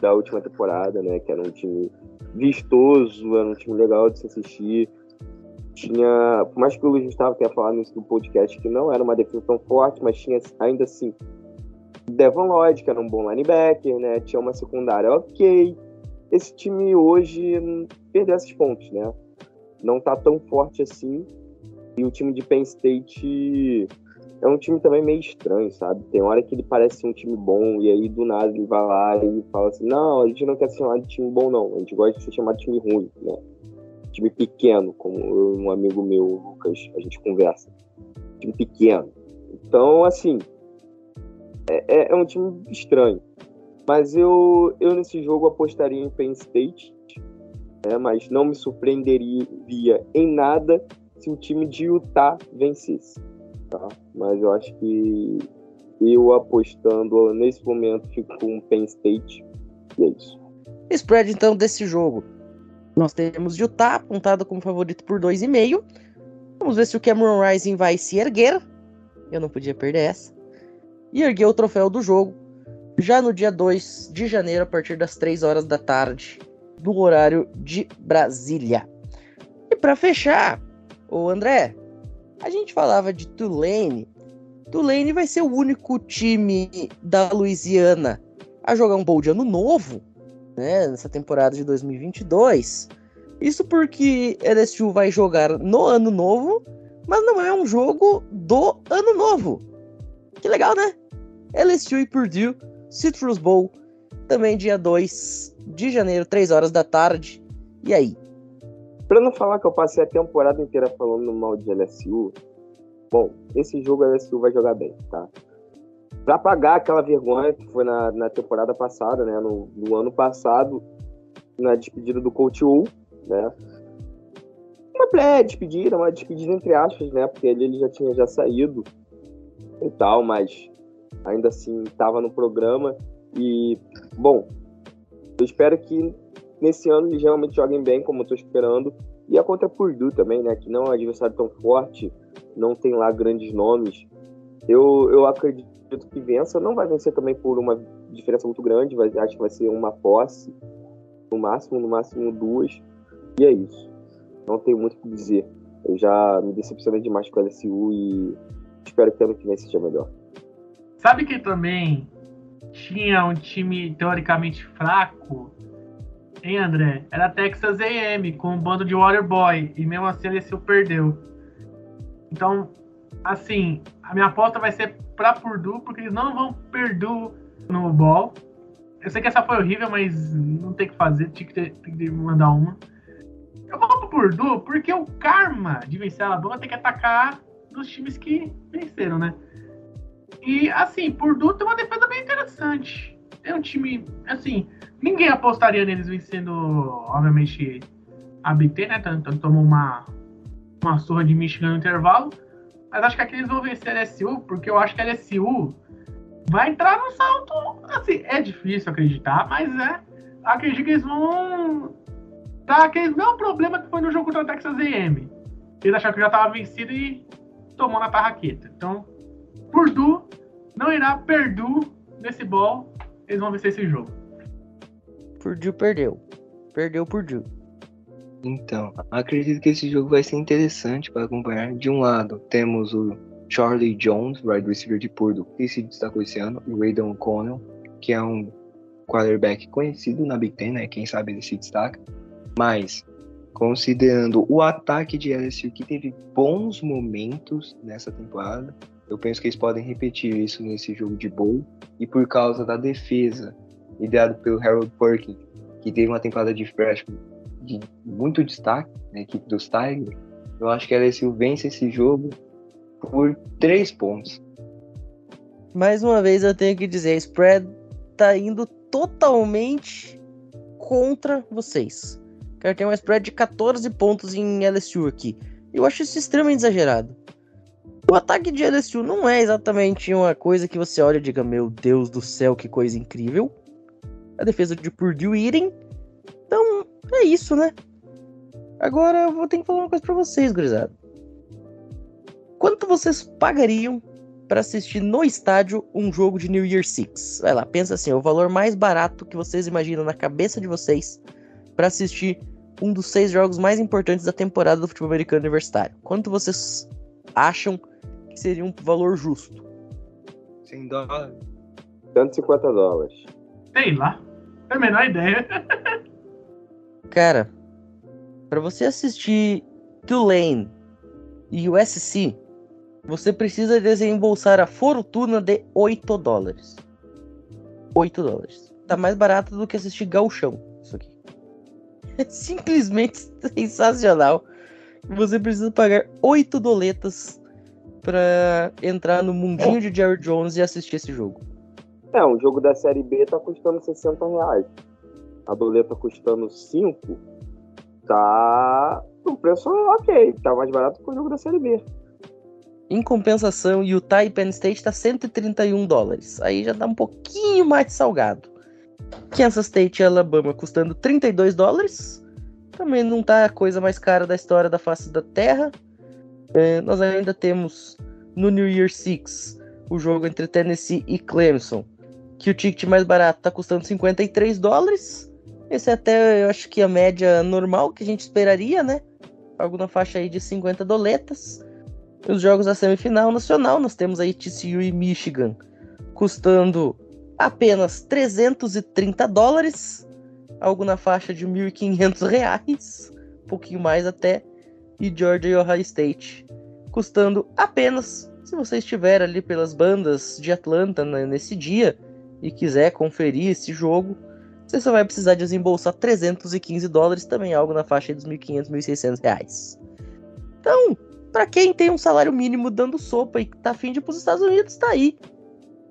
da última temporada, né? Que era um time vistoso, era um time legal de se assistir tinha, por mais que o Luiz Gustavo tenha falado nisso do podcast, que não era uma defesa tão forte, mas tinha ainda assim Devon Lloyd, que era um bom linebacker, né? Tinha uma secundária ok. Esse time hoje perdeu esses pontos, né? Não tá tão forte assim. E o time de Penn State é um time também meio estranho, sabe? Tem hora que ele parece um time bom e aí do nada ele vai lá e fala assim: não, a gente não quer ser chamado de time bom, não. A gente gosta de ser chamado de time ruim, né? Time pequeno, como eu, um amigo meu, Lucas, a gente conversa. Time pequeno. Então, assim, é, é, é um time estranho. Mas eu, eu nesse jogo apostaria em Penn State, né, mas não me surpreenderia em nada se o time de Utah vencesse. Tá? Mas eu acho que eu apostando nesse momento fico com Penn State e é isso. Spread então desse jogo. Nós temos Utah apontado como favorito por 2,5. Vamos ver se o Cameron Rising vai se erguer. Eu não podia perder essa. E erguer o troféu do jogo já no dia 2 de janeiro, a partir das 3 horas da tarde, do horário de Brasília. E para fechar, o André, a gente falava de Tulane. Tulane vai ser o único time da Louisiana a jogar um bowl de ano novo né, nessa temporada de 2022. Isso porque LSU vai jogar no ano novo, mas não é um jogo do ano novo. Que legal, né? LSU e Purdue, Citrus Bowl, também dia 2 de janeiro, 3 horas da tarde. E aí? Pra não falar que eu passei a temporada inteira falando mal de LSU, bom, esse jogo LSU vai jogar bem, tá? Para pagar aquela vergonha que foi na, na temporada passada, né? No, no, ano passado, na despedida do Coach U, né? Uma pré-despedida, uma despedida entre aspas, né? Porque ele, ele já tinha já saído e tal, mas ainda assim estava no programa. E, bom, eu espero que nesse ano eles realmente joguem bem, como eu estou esperando. E a contra Purdue também, né? Que não é um adversário tão forte, não tem lá grandes nomes. Eu, eu acredito acredito que vença. Não vai vencer também por uma diferença muito grande, vai, acho que vai ser uma posse, no máximo, no máximo duas. E é isso. Não tenho muito o que dizer. Eu já me decepcionei demais com a LSU e espero que ano que vem seja melhor. Sabe que também tinha um time teoricamente fraco Hein, André? Era Texas A&M com um bando de Waterboy e mesmo assim a LSU perdeu. Então, assim, a minha aposta vai ser pra Purdue, porque eles não vão perder no ball. Eu sei que essa foi horrível, mas não tem que fazer, tinha que, ter, tem que mandar uma. Eu vou pro Purdue porque o karma de vencer a Alabama tem que atacar nos times que venceram, né? E, assim, Purdue tem uma defesa bem interessante. Tem um time, assim, ninguém apostaria neles vencendo, obviamente, a BT, né? Tanto tomou uma, uma surra de Michigan no intervalo. Mas acho que aqui eles vão vencer a LSU, porque eu acho que a LSU vai entrar no salto. Assim, é difícil acreditar, mas é. Acredito que eles vão tá aquele mesmo problema que foi no jogo contra o Texas A&M. Eles acharam que já estava vencido e tomou na tarraqueta. Então, Purdue não irá Purdue nesse ball. Eles vão vencer esse jogo. Purdue perdeu. Perdeu Purdue. Então, acredito que esse jogo vai ser interessante para acompanhar. De um lado, temos o Charlie Jones, wide receiver de Purdue, que se destacou esse ano, e o Aidan O'Connell, que é um quarterback conhecido na Big Ten, né? Quem sabe ele se destaca. Mas, considerando o ataque de LSU que teve bons momentos nessa temporada, eu penso que eles podem repetir isso nesse jogo de bowl. E por causa da defesa, liderado pelo Harold Perkins, que teve uma temporada de freshman de muito destaque na equipe dos Tigers, eu acho que a LSU vence esse jogo por três pontos. Mais uma vez eu tenho que dizer, a spread tá indo totalmente contra vocês. Cara, tem uma spread de 14 pontos em LSU aqui. Eu acho isso extremamente exagerado. O ataque de LSU não é exatamente uma coisa que você olha e diga, meu Deus do céu, que coisa incrível. A defesa de Purdue Eden. É isso, né? Agora eu vou ter que falar uma coisa pra vocês, gurizada. Quanto vocês pagariam para assistir no estádio um jogo de New Year Six? Vai lá, pensa assim, o valor mais barato que vocês imaginam na cabeça de vocês para assistir um dos seis jogos mais importantes da temporada do futebol americano universitário. Quanto vocês acham que seria um valor justo? 100 dólares. 150 dólares. Sei lá. É a menor ideia. Cara, para você assistir Tulane e USC, você precisa desembolsar a fortuna de 8 dólares. 8 dólares. Tá mais barato do que assistir Galchão, isso aqui. É simplesmente sensacional. Você precisa pagar 8 doletas para entrar no mundinho de Jerry Jones e assistir esse jogo. É, um jogo da Série B tá custando 60 reais. A doleta custando 5. Tá um preço ok. Tá mais barato que o jogo da Série B. Em compensação, Utah e Penn State tá 131 dólares. Aí já dá um pouquinho mais salgado. Kansas State e Alabama custando 32 dólares. Também não tá a coisa mais cara da história da face da Terra. É, nós ainda temos no New Year Six o jogo entre Tennessee e Clemson, que o ticket mais barato está custando 53 dólares. Esse é até, eu acho que a média normal que a gente esperaria, né? Algo na faixa aí de 50 doletas. Os jogos da semifinal nacional, nós temos aí TCU e Michigan, custando apenas 330 dólares, algo na faixa de 1.500 reais, um pouquinho mais até e Georgia e Ohio State, custando apenas, se você estiver ali pelas bandas de Atlanta né, nesse dia e quiser conferir esse jogo, você só vai precisar desembolsar 315 dólares, também algo na faixa dos 1.500, 1.600 reais. Então, para quem tem um salário mínimo dando sopa e tá afim de ir para os Estados Unidos, tá aí.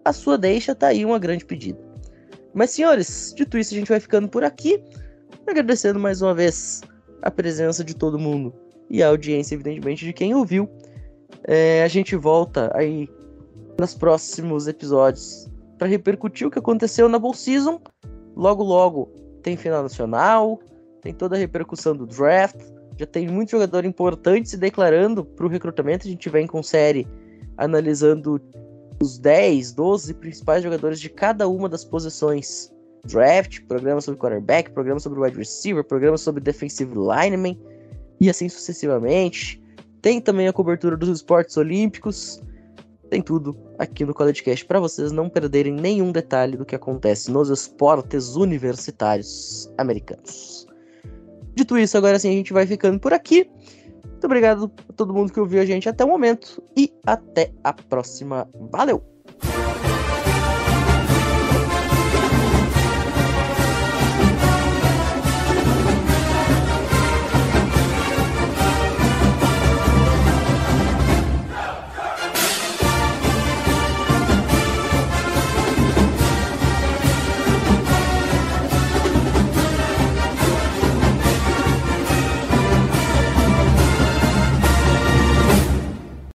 A sua deixa tá aí uma grande pedida. Mas, senhores, dito isso, a gente vai ficando por aqui. Agradecendo mais uma vez a presença de todo mundo e a audiência, evidentemente, de quem ouviu. É, a gente volta aí nos próximos episódios para repercutir o que aconteceu na Bowl Season. Logo, logo tem final nacional, tem toda a repercussão do draft. Já tem muito jogador importante se declarando para o recrutamento. A gente vem com série analisando os 10, 12 principais jogadores de cada uma das posições. Draft, programa sobre quarterback, programa sobre wide receiver, programa sobre defensive lineman e assim sucessivamente. Tem também a cobertura dos esportes olímpicos. Tem tudo aqui no CollegeCast para vocês não perderem nenhum detalhe do que acontece nos esportes universitários americanos. Dito isso, agora sim a gente vai ficando por aqui. Muito obrigado a todo mundo que ouviu a gente até o momento e até a próxima. Valeu!